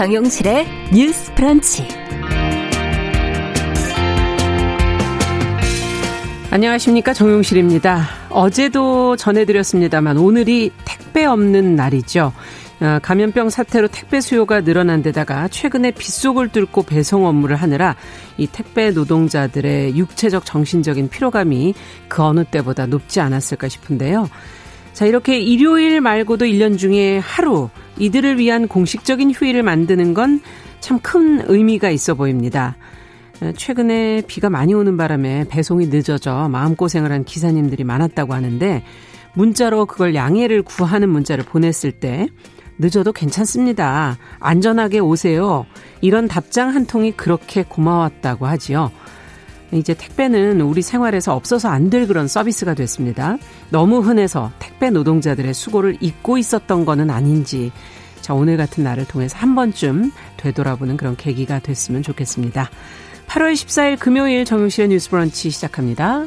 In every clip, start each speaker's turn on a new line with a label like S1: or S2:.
S1: 정용실의 뉴스 프런치.
S2: 안녕하십니까. 정용실입니다. 어제도 전해드렸습니다만 오늘이 택배 없는 날이죠. 아, 감염병 사태로 택배 수요가 늘어난 데다가 최근에 빗속을 뚫고 배송 업무를 하느라 이 택배 노동자들의 육체적 정신적인 피로감이 그 어느 때보다 높지 않았을까 싶은데요. 자, 이렇게 일요일 말고도 1년 중에 하루 이들을 위한 공식적인 휴일을 만드는 건 참 큰 의미가 있어 보입니다. 최근에 비가 많이 오는 바람에 배송이 늦어져 마음고생을 한 기사님들이 많았다고 하는데 문자로 그걸 양해를 구하는 문자를 보냈을 때 늦어도 괜찮습니다. 안전하게 오세요. 이런 답장 한 통이 그렇게 고마웠다고 하지요. 이제 택배는 우리 생활에서 없어서 안 될 그런 서비스가 됐습니다. 너무 흔해서 택배 노동자들의 수고를 잊고 있었던 거는 아닌지 자, 오늘 같은 날을 통해서 한 번쯤 되돌아보는 그런 계기가 됐으면 좋겠습니다. 8월 14일 금요일 정용실의 뉴스 브런치 시작합니다.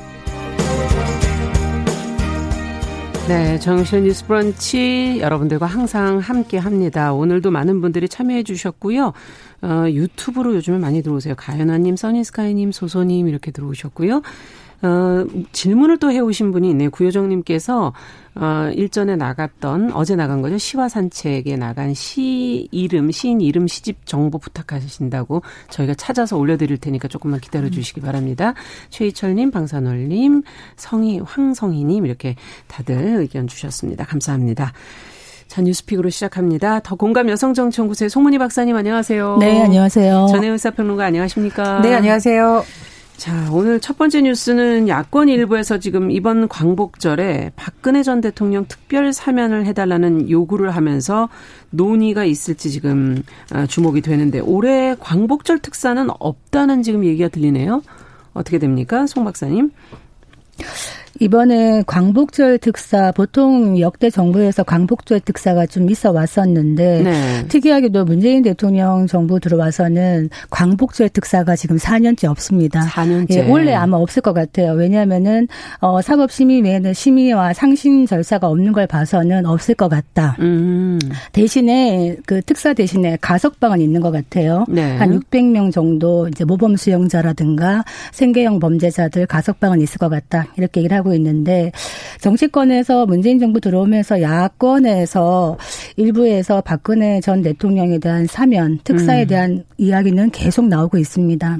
S2: 네, 정신 뉴스 브런치 여러분들과 항상 함께 합니다. 오늘도 많은 분들이 참여해 주셨고요. 어, 유튜브로 요즘에 많이 들어오세요. 가연아님, 써니스카이님, 소소님 이렇게 들어오셨고요. 어, 질문을 또 해오신 분이 있네요. 구효정님께서 어, 일전에 나갔던 어제 나간 거죠. 시와 산책에 나간 시 이름, 시인 이름 시집 정보 부탁하신다고 저희가 찾아서 올려드릴 테니까 조금만 기다려 주시기 바랍니다. 최희철님, 방산월님, 성희, 황성희님 이렇게 다들 의견 주셨습니다. 감사합니다. 자, 뉴스픽으로 시작합니다. 더 공감 여성정치연구소의 송문희 박사님 안녕하세요.
S3: 네, 안녕하세요.
S2: 전혜은 사평론가 안녕하십니까?
S3: 네, 안녕하세요.
S2: 자, 오늘 첫 번째 뉴스는 야권 일부에서 지금 이번 광복절에 박근혜 전 대통령 특별 사면을 해달라는 요구를 하면서 논의가 있을지 지금 어, 주목이 되는데 올해 광복절 특사는 없다는 지금 얘기가 들리네요. 어떻게 됩니까? 송 박사님?
S3: 이번에 광복절 특사 보통 역대 정부에서 광복절 특사가 좀 있어 왔었는데 네. 특이하게도 문재인 대통령 정부 들어와서는 광복절 특사가 지금 4년째 없습니다.
S2: 4년째.
S3: 예, 원래 아마 없을 것 같아요. 왜냐하면은 어, 사법 심의 외에는 심의와 상신 절차가 없는 걸 봐서는 없을 것 같다. 음. 대신에 그 특사 대신에 가석방은 있는 것 같아요. 네. 한 600명 정도 이제 모범 수용자라든가 생계형 범죄자들 가석방은 있을 것 같다. 이렇게 얘기를 하고 있는데 정치권에서 문재인 정부 들어오면서 야권에서 일부에서 박근혜 전 대통령에 대한 사면 특사에 음. 대한 이야기는 계속 나오고 있습니다.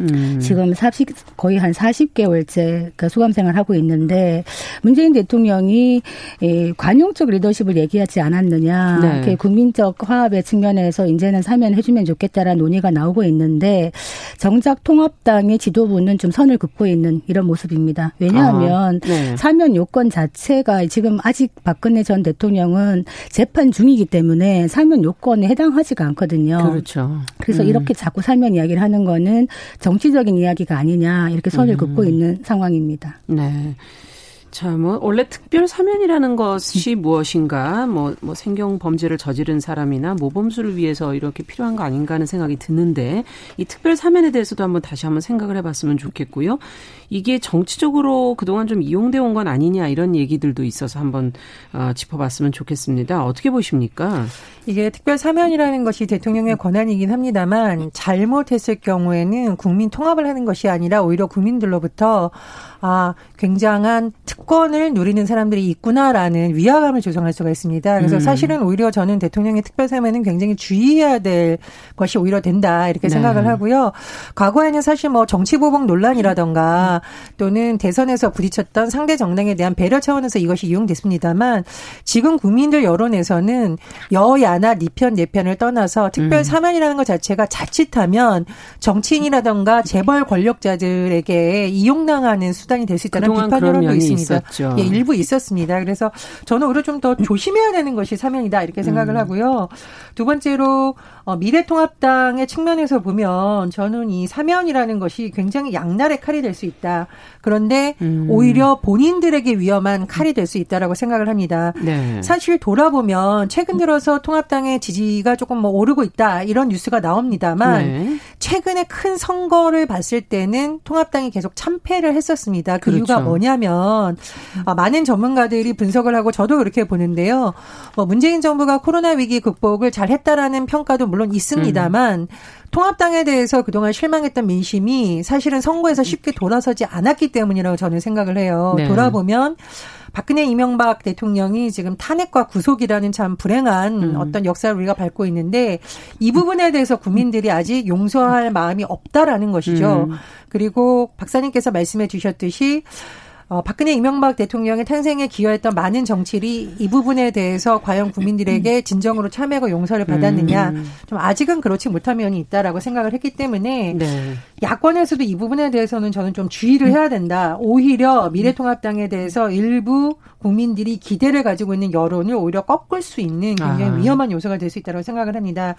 S3: 음. 지금 40, 거의 한 40개월째 그 수감생활 하고 있는데 문재인 대통령이 이 관용적 리더십을 얘기하지 않았느냐. 네. 그 국민적 화합의 측면에서 이제는 사면해주면 좋겠다라는 논의가 나오고 있는데 정작 통합당의 지도부는 좀 선을 긋고 있는 이런 모습입니다. 왜냐하면 아, 네. 사면 요건 자체가 지금 아직 박근혜 전 대통령은 재판 중이기 때문에 사면 요건에 해당하지가 않거든요.
S2: 그렇죠.
S3: 그래서 음. 이렇게 자꾸 사면 이야기를 하는 거는 정치적인 이야기가 아니냐 이렇게 선을 음. 긋고 있는 상황입니다.
S2: 네. 자, 뭐 원래 특별 사면이라는 것이 무엇인가? 뭐, 뭐 생경 범죄를 저지른 사람이나 모범수를 위해서 이렇게 필요한 거 아닌가 하는 생각이 드는데 이 특별 사면에 대해서도 한번 다시 한번 생각을 해봤으면 좋겠고요. 이게 정치적으로 그동안 좀 이용돼 온 건 아니냐 이런 얘기들도 있어서 한번 어, 짚어봤으면 좋겠습니다. 어떻게 보십니까?
S4: 이게 특별 사면이라는 것이 대통령의 권한이긴 합니다만 잘못했을 경우에는 국민 통합을 하는 것이 아니라 오히려 국민들로부터 아, 굉장한 특권을 누리는 사람들이 있구나라는 위화감을 조성할 수가 있습니다. 그래서 음. 사실은 오히려 저는 대통령의 특별 사면은 굉장히 주의해야 될 것이 오히려 된다 이렇게 네. 생각을 하고요. 과거에는 사실 뭐 정치보복 논란이라던가 또는 대선에서 부딪혔던 상대 정당에 대한 배려 차원에서 이것이 이용됐습니다만 지금 국민들 여론에서는 여야나 니편 내편을 떠나서 특별 음. 사면이라는 것 자체가 자칫하면 정치인이라던가 재벌 권력자들에게 이용당하는 수단 판단이 될 수 있다는 비판 여론도 있습니다. 있었죠. 예, 일부 있었습니다. 그래서 저는 오히려 좀 더 조심해야 되는 것이 사면이다 이렇게 생각을 음. 하고요. 두 번째로 어, 미래통합당의 측면에서 보면 저는 이 사면이라는 것이 굉장히 양날의 칼이 될 수 있다. 그런데 음. 오히려 본인들에게 위험한 칼이 될 수 있다라고 생각을 합니다. 네. 사실 돌아보면 최근 들어서 통합당의 지지가 조금 뭐 오르고 있다 이런 뉴스가 나옵니다만 네. 최근에 큰 선거를 봤을 때는 통합당이 계속 참패를 했었습니다. 그 그렇죠. 이유가 뭐냐면 아, 많은 전문가들이 분석을 하고 저도 그렇게 보는데요. 뭐 문재인 정부가 코로나 위기 극복을 잘 했다라는 평가도 물론 있습니다만 음. 통합당에 대해서 그동안 실망했던 민심이 사실은 선거에서 쉽게 돌아서지 않았기 때문이라고 저는 생각을 해요. 네. 돌아보면 박근혜 이명박 대통령이 지금 탄핵과 구속이라는 참 불행한 음. 어떤 역사를 우리가 밟고 있는데 이 부분에 대해서 국민들이 아직 용서할 마음이 없다라는 것이죠. 음. 그리고 박사님께서 말씀해 주셨듯이 어, 박근혜 이명박 대통령의 탄생에 기여했던 많은 정치인이 이 부분에 대해서 과연 국민들에게 진정으로 참여하고 용서를 받았느냐 음. 좀 아직은 그렇지 못한 면이 있다라고 생각을 했기 때문에 네. 야권에서도 이 부분에 대해서는 저는 좀 주의를 해야 된다. 오히려 미래통합당에 대해서 일부 국민들이 기대를 가지고 있는 여론을 오히려 꺾을 수 있는 굉장히 아. 위험한 요소가 될 수 있다고 생각을 합니다.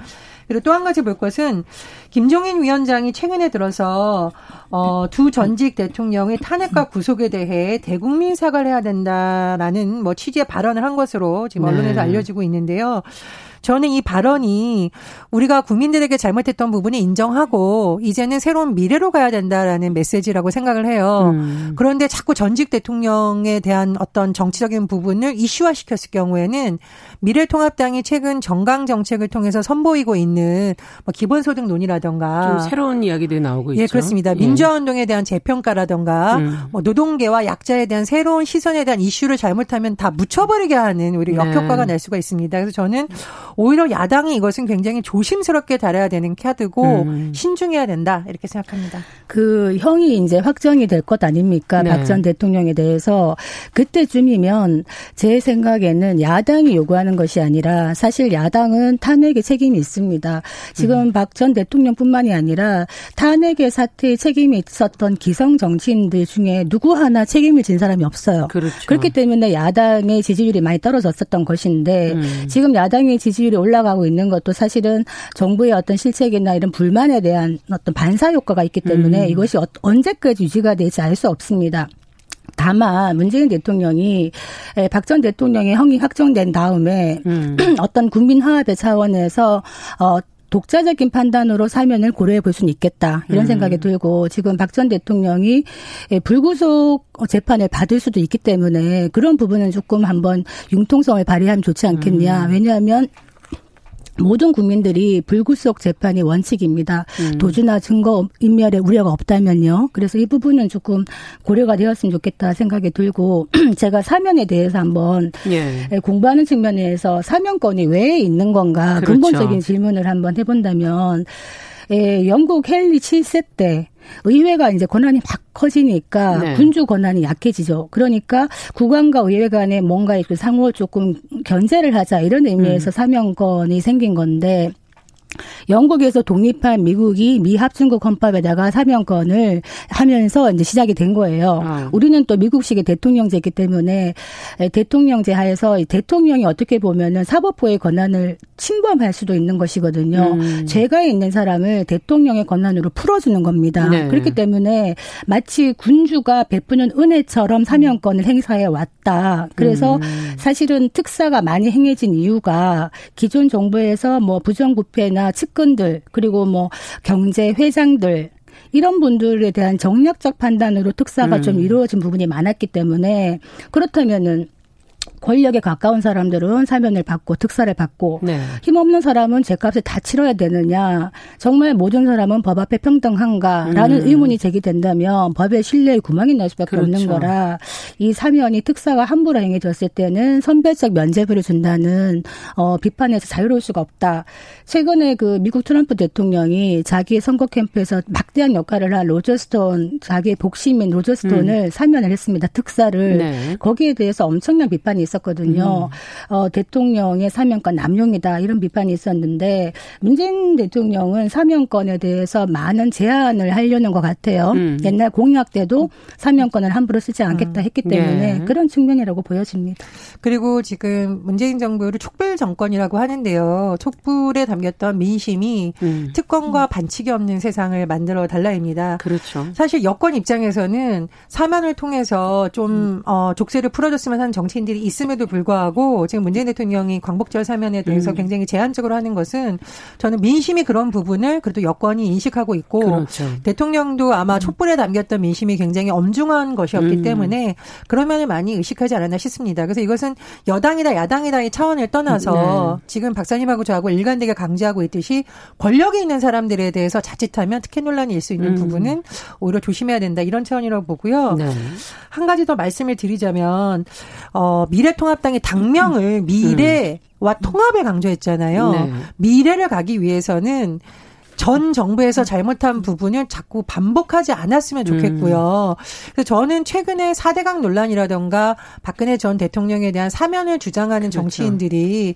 S4: 그리고 또 한 가지 볼 것은 김종인 위원장이 최근에 들어서 어, 두 전직 대통령의 탄핵과 구속에 대해 대국민 사과를 해야 된다라는 뭐 취지의 발언을 한 것으로 지금 언론에서 네. 알려지고 있는데요. 저는 이 발언이 우리가 국민들에게 잘못했던 부분을 인정하고 이제는 새로운 미래로 가야 된다라는 메시지라고 생각을 해요. 음. 그런데 자꾸 전직 대통령에 대한 어떤 정치적인 부분을 이슈화시켰을 경우에는 미래통합당이 최근 정강 정책을 통해서 선보이고 있는 뭐 기본소득 논의라던가
S2: 좀 새로운 이야기들이 나오고 예, 있죠.
S4: 예, 그렇습니다. 민주화운동에 대한 재평가라던가 음. 뭐 노동계와 약자에 대한 새로운 시선에 대한 이슈를 잘못하면 다 묻혀버리게 하는 우리 네. 역효과가 날 수가 있습니다. 그래서 저는 오히려 야당이 이것은 굉장히 조심스럽게 다뤄야 되는 카드고 음. 신중해야 된다 이렇게 생각합니다.
S3: 그 형이 이제 확정이 될 것 아닙니까? 네. 박전 대통령에 대해서 그때쯤이면 제 생각에는 야당이 요구하는 것이 아니라 사실 야당은 탄핵의 책임이 있습니다. 지금 음. 박전 대통령뿐만이 아니라 탄핵의 사태에 책임이 있었던 기성 정치인들 중에 누구 하나 책임을 진 사람이 없어요. 그렇죠. 그렇기 때문에 야당의 지지율이 많이 떨어졌었던 것인데 음. 지금 야당의 지지율 지지율이 올라가고 있는 것도 사실은 정부의 어떤 실책이나 이런 불만에 대한 어떤 반사 효과가 있기 때문에 음. 이것이 어, 언제까지 유지가 될지 알 수 없습니다. 다만 문재인 대통령이 박 전 대통령의 형이 확정된 다음에 음. 어떤 국민 화합의 차원에서 어 독자적인 판단으로 사면을 고려해 볼 수는 있겠다 이런 음. 생각이 들고 지금 박 전 대통령이 불구속 재판을 받을 수도 있기 때문에 그런 부분은 조금 한번 융통성을 발휘하면 좋지 않겠냐 음. 왜냐하면 모든 국민들이 불구속 재판이 원칙입니다. 음. 도주나 증거 인멸에 우려가 없다면요. 그래서 이 부분은 조금 고려가 되었으면 좋겠다 생각이 들고 제가 사면에 대해서 한번 예. 예. 공부하는 측면에서 사면권이 왜 있는 건가 그렇죠. 근본적인 질문을 한번 해본다면 예, 영국 헨리 7세 때 의회가 이제 권한이 막 커지니까 네. 군주 권한이 약해지죠. 그러니까 국왕과 의회 간에 뭔가 그 상호 조금 견제를 하자 이런 의미에서 음. 사명권이 생긴 건데 영국에서 독립한 미국이 미 합중국 헌법에다가 사명권을 하면서 이제 시작이 된 거예요. 아. 우리는 또 미국식의 대통령제이기 때문에 대통령제 하에서 대통령이 어떻게 보면은 사법부의 권한을 침범할 수도 있는 것이거든요. 음. 죄가 있는 사람을 대통령의 권한으로 풀어주는 겁니다. 네. 그렇기 때문에 마치 군주가 베푸는 은혜처럼 사명권을 행사해 왔다. 그래서 음. 사실은 특사가 많이 행해진 이유가 기존 정부에서 뭐 부정부패나 측근들 그리고 뭐 경제 회장들 이런 분들에 대한 정략적 판단으로 특사가 음. 좀 이루어진 부분이 많았기 때문에 그렇다면은 권력에 가까운 사람들은 사면을 받고 특사를 받고 네. 힘없는 사람은 죄값을 다 치러야 되느냐 정말 모든 사람은 법 앞에 평등한가라는 음. 의문이 제기된다면 법의 신뢰에 구멍이 날 수밖에 그렇죠. 없는 거라 이 사면이 특사가 함부로 행해졌을 때는 선별적 면제부를 준다는 어, 비판에서 자유로울 수가 없다. 최근에 그 미국 트럼프 대통령이 자기 선거 캠프에서 막대한 역할을 한 로저스톤 자기의 복심인 로저스톤을 음. 사면을 했습니다. 특사를 네. 거기에 대해서 엄청난 비판이 있었거든요. 음. 어, 대통령의 사면권 남용이다 이런 비판이 있었는데 문재인 대통령은 사면권에 대해서 많은 제한을 하려는 것 같아요. 음. 옛날 공약 때도 사면권을 함부로 쓰지 않겠다 음. 했기 때문에 네. 그런 측면이라고 보여집니다.
S4: 그리고 지금 문재인 정부를 촉불 정권이라고 하는데요. 촉불에 담겼던 민심이 음. 특권과 반칙이 없는 세상을 만들어 달라입니다.
S2: 그렇죠.
S4: 사실 여권 입장에서는 사면을 통해서 좀 음. 어, 족쇄를 풀어줬으면 하는 정치인들이 있 음에도 불구하고 지금 문재인 대통령이 광복절 사면에 대해서 음. 굉장히 제한적으로 하는 것은 저는 민심이 그런 부분을 그래도 여권이 인식하고 있고 그렇죠. 대통령도 아마 음. 촛불에 담겼던 민심이 굉장히 엄중한 것이었기 음. 때문에 그런 면을 많이 의식하지 않았나 싶습니다. 그래서 이것은 여당이다 야당이다의 차원을 떠나서 네. 지금 박사님하고 저하고 일관되게 강조하고 있듯이 권력이 있는 사람들에 대해서 자칫하면 특혜 논란이 일 수 있는 음. 부분은 오히려 조심해야 된다 이런 차원이라고 보고요. 네. 한 가지 더 말씀을 드리자면 어 미래 통합당의 당명을 음. 미래와 통합을 강조했잖아요. 네. 미래를 가기 위해서는 전 정부에서 잘못한 부분을 자꾸 반복하지 않았으면 좋겠고요. 그래서 저는 최근에 4대강 논란이라던가 박근혜 전 대통령에 대한 사면을 주장하는 그렇죠. 정치인들이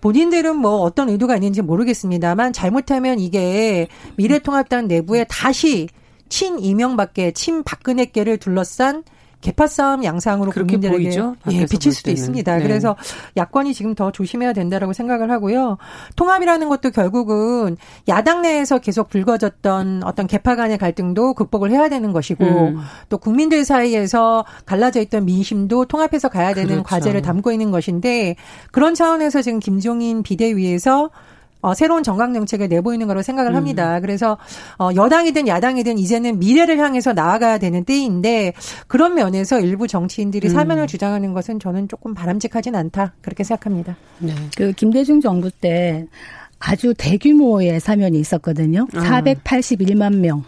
S4: 본인들은 뭐 어떤 의도가 있는지 모르겠습니다만 잘못하면 이게 미래통합당 내부에 다시 친 이명밖에 친 박근혜께를 둘러싼 개파 싸움 양상으로 국민들에게 보이죠? 예, 비칠 수도 있습니다. 네. 그래서 야권이 지금 더 조심해야 된다라고 생각을 하고요. 통합이라는 것도 결국은 야당 내에서 계속 불거졌던 어떤 개파 간의 갈등도 극복을 해야 되는 것이고 음. 또 국민들 사이에서 갈라져 있던 민심도 통합해서 가야 되는 그렇죠. 과제를 담고 있는 것인데 그런 차원에서 지금 김종인 비대위에서 어, 새로운 정강 정책을 내보이는 거로 생각을 음. 합니다. 그래서 어, 여당이든 야당이든 이제는 미래를 향해서 나아가야 되는 때인데 그런 면에서 일부 정치인들이 음. 사면을 주장하는 것은 저는 조금 바람직하진 않다 그렇게 생각합니다.
S3: 네. 그 김대중 정부 때 아주 대규모의 사면이 있었거든요. 아. 481만 명.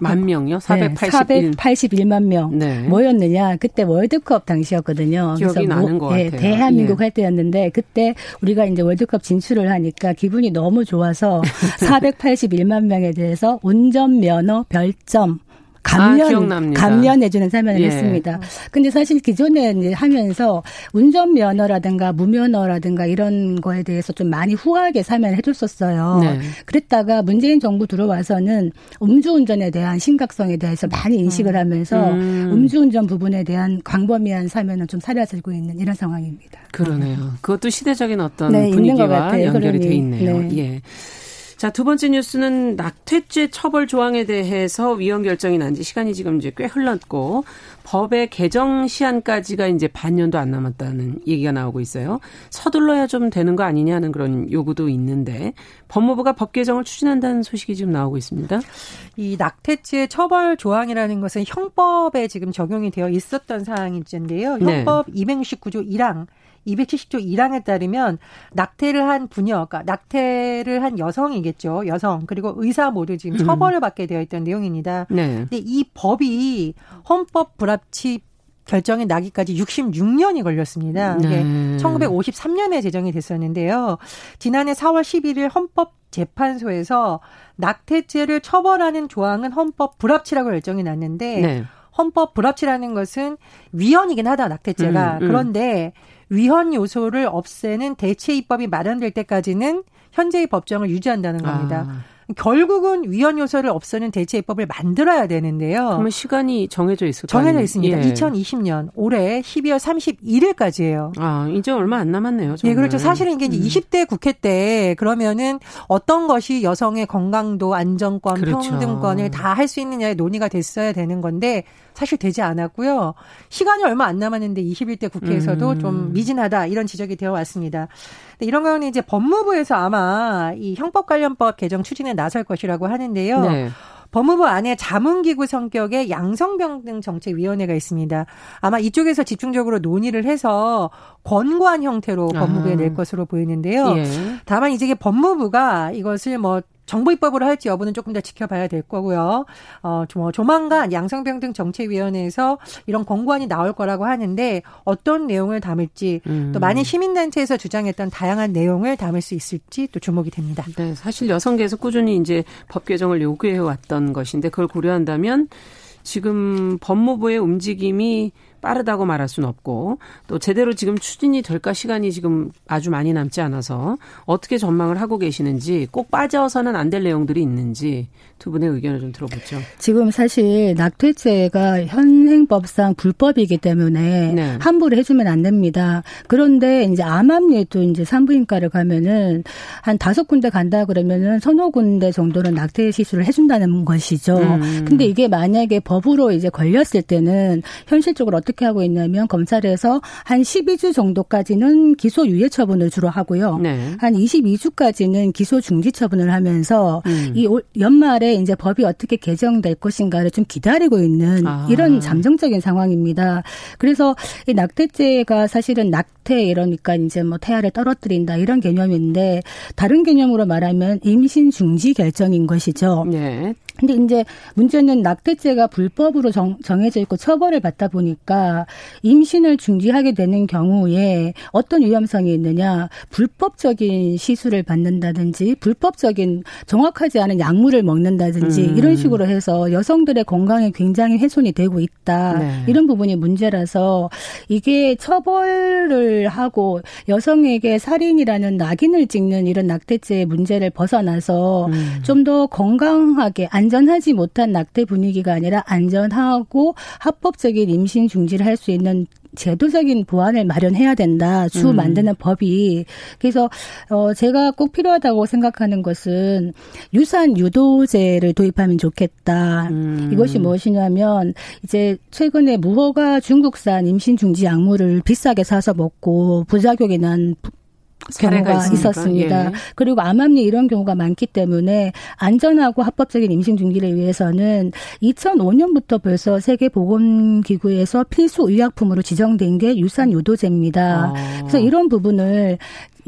S2: 만 명요? 481.
S3: 네, 481만 명. 네. 뭐였느냐? 그때 월드컵 당시였거든요.
S2: 기억이 나는 것 네,
S3: 같아요. 대한민국 예. 할 때였는데 그때 우리가 이제 월드컵 진출을 하니까 기분이 너무 좋아서 481만 명에 대해서 운전 면허 별점 감면 아, 감면해주는 사면을 예. 했습니다. 근데 사실 기존에 이제 하면서 운전 면허라든가 무면허라든가 이런 거에 대해서 좀 많이 후하게 사면을 해줬었어요. 네. 그랬다가 문재인 정부 들어와서는 음주운전에 대한 심각성에 대해서 많이 인식을 하면서 음. 음주운전 부분에 대한 광범위한 사면을 좀 사려지고 있는 이런 상황입니다.
S2: 그러네요. 그것도 시대적인 어떤 네, 분위기와 연결이 돼 있네요. 네. 예. 자, 두 번째 뉴스는 낙태죄 처벌 조항에 대해서 위헌 결정이 난 지 시간이 지금 이제 꽤 흘렀고 법의 개정 시한까지가 이제 반년도 안 남았다는 얘기가 나오고 있어요. 서둘러야 좀 되는 거 아니냐는 그런 요구도 있는데 법무부가 법 개정을 추진한다는 소식이 지금 나오고 있습니다.
S4: 이 낙태죄 처벌 조항이라는 것은 형법에 지금 적용이 되어 있었던 사항인데요. 형법 네. 269조 1항 270조 1항에 따르면 낙태를 한 부녀, 그러니까 낙태를 한 여성이겠죠. 여성 그리고 의사 모두 지금 음. 처벌을 받게 되어 있던 내용입니다. 네. 근데 이 법이 헌법 불합치 결정이 나기까지 66년이 걸렸습니다. 네. 1953년에 제정이 됐었는데요. 지난해 4월 11일 헌법 재판소에서 낙태죄를 처벌하는 조항은 헌법 불합치라고 결정이 났는데 네. 헌법 불합치라는 것은 위헌이긴 하다 낙태죄가 음, 음. 그런데 위헌 요소를 없애는 대체 입법이 마련될 때까지는 현재의 법정을 유지한다는 겁니다. 아. 결국은 위헌 요소를 없애는 대체 입법을 만들어야 되는데요.
S2: 그러면 시간이 정해져 있을
S4: 정해져 있습니다. 예. 2020년 올해 12월 31일까지예요.
S2: 아, 이제 얼마 안 남았네요.
S4: 정말. 예, 그렇죠. 사실은 이게 음. 20대 국회 때 그러면은 어떤 것이 여성의 건강도, 안정권, 그렇죠. 평등권을 다 할 수 있느냐에 논의가 됐어야 되는 건데 사실 되지 않았고요. 시간이 얼마 안 남았는데 21대 국회에서도 음. 좀 미진하다 이런 지적이 되어 왔습니다. 이런 경우는 이제 법무부에서 아마 이 형법 관련법 개정 추진에 나설 것이라고 하는데요. 네. 법무부 안에 자문기구 성격의 양성평등 정책위원회가 있습니다. 아마 이쪽에서 집중적으로 논의를 해서 권고한 형태로 법무부에 아. 낼 것으로 보이는데요. 예. 다만 이제 법무부가 이것을 뭐 정부 입법으로 할지 여부는 조금 더 지켜봐야 될 거고요. 어, 뭐 조만간 양성평등 정책위원회에서 이런 권고안이 나올 거라고 하는데 어떤 내용을 담을지 음. 또 많은 시민단체에서 주장했던 다양한 내용을 담을 수 있을지 또 주목이 됩니다.
S2: 네, 사실 여성계에서 꾸준히 이제 법 개정을 요구해 왔던 것인데 그걸 고려한다면 지금 법무부의 움직임이 빠르다고 말할 수는 없고 또 제대로 지금 추진이 될까 시간이 지금 아주 많이 남지 않아서 어떻게 전망을 하고 계시는지 꼭 빠져서는 안 될 내용들이 있는지 두 분의 의견을 좀 들어보죠.
S3: 지금 사실 낙태죄가 현행법상 불법이기 때문에 네. 함부로 해주면 안 됩니다. 그런데 이제 암암리도 이제 산부인과를 가면은 한 다섯 군데 간다 그러면은 서너 군데 정도는 낙태 시술을 해준다는 것이죠. 음. 근데 이게 만약에 법으로 이제 걸렸을 때는 현실적으로 어떻게 하고 있냐면 검찰에서 한 12주 정도까지는 기소 유예 처분을 주로 하고요. 네. 한 22주까지는 기소 중지 처분을 하면서 음. 이 연말에 이제 법이 어떻게 개정될 것인가를 좀 기다리고 있는 아. 이런 잠정적인 상황입니다. 그래서 이 낙태죄가 사실은 낙태 이러니까 이제 뭐 태아를 떨어뜨린다 이런 개념인데 다른 개념으로 말하면 임신 중지 결정인 것이죠. 네. 근데 이제 문제는 낙태죄가 불법으로 정, 정해져 있고 처벌을 받다 보니까 임신을 중지하게 되는 경우에 어떤 위험성이 있느냐 불법적인 시술을 받는다든지 불법적인 정확하지 않은 약물을 먹는다 든지 음. 이런 식으로 해서 여성들의 건강에 굉장히 훼손이 되고 있다 네. 이런 부분이 문제라서 이게 처벌을 하고 여성에게 살인이라는 낙인을 찍는 이런 낙태죄의 문제를 벗어나서 음. 좀더 건강하게 안 안전하지 못한 낙태 분위기가 아니라 안전하고 합법적인 임신 중지를 할 수 있는 제도적인 보완을 마련해야 된다. 주 음. 만드는 법이. 그래서 어 제가 꼭 필요하다고 생각하는 것은 유산 유도제를 도입하면 좋겠다. 음. 이것이 무엇이냐면 이제 최근에 무허가 중국산 임신 중지 약물을 비싸게 사서 먹고 부작용이 난 경우가 있었습니다. 예. 그리고 암암리 이런 경우가 많기 때문에 안전하고 합법적인 임신 중지를 위해서는 2005년부터 벌써 세계 보건기구에서 필수 의약품으로 지정된 게 유산 유도제입니다. 아. 그래서 이런 부분을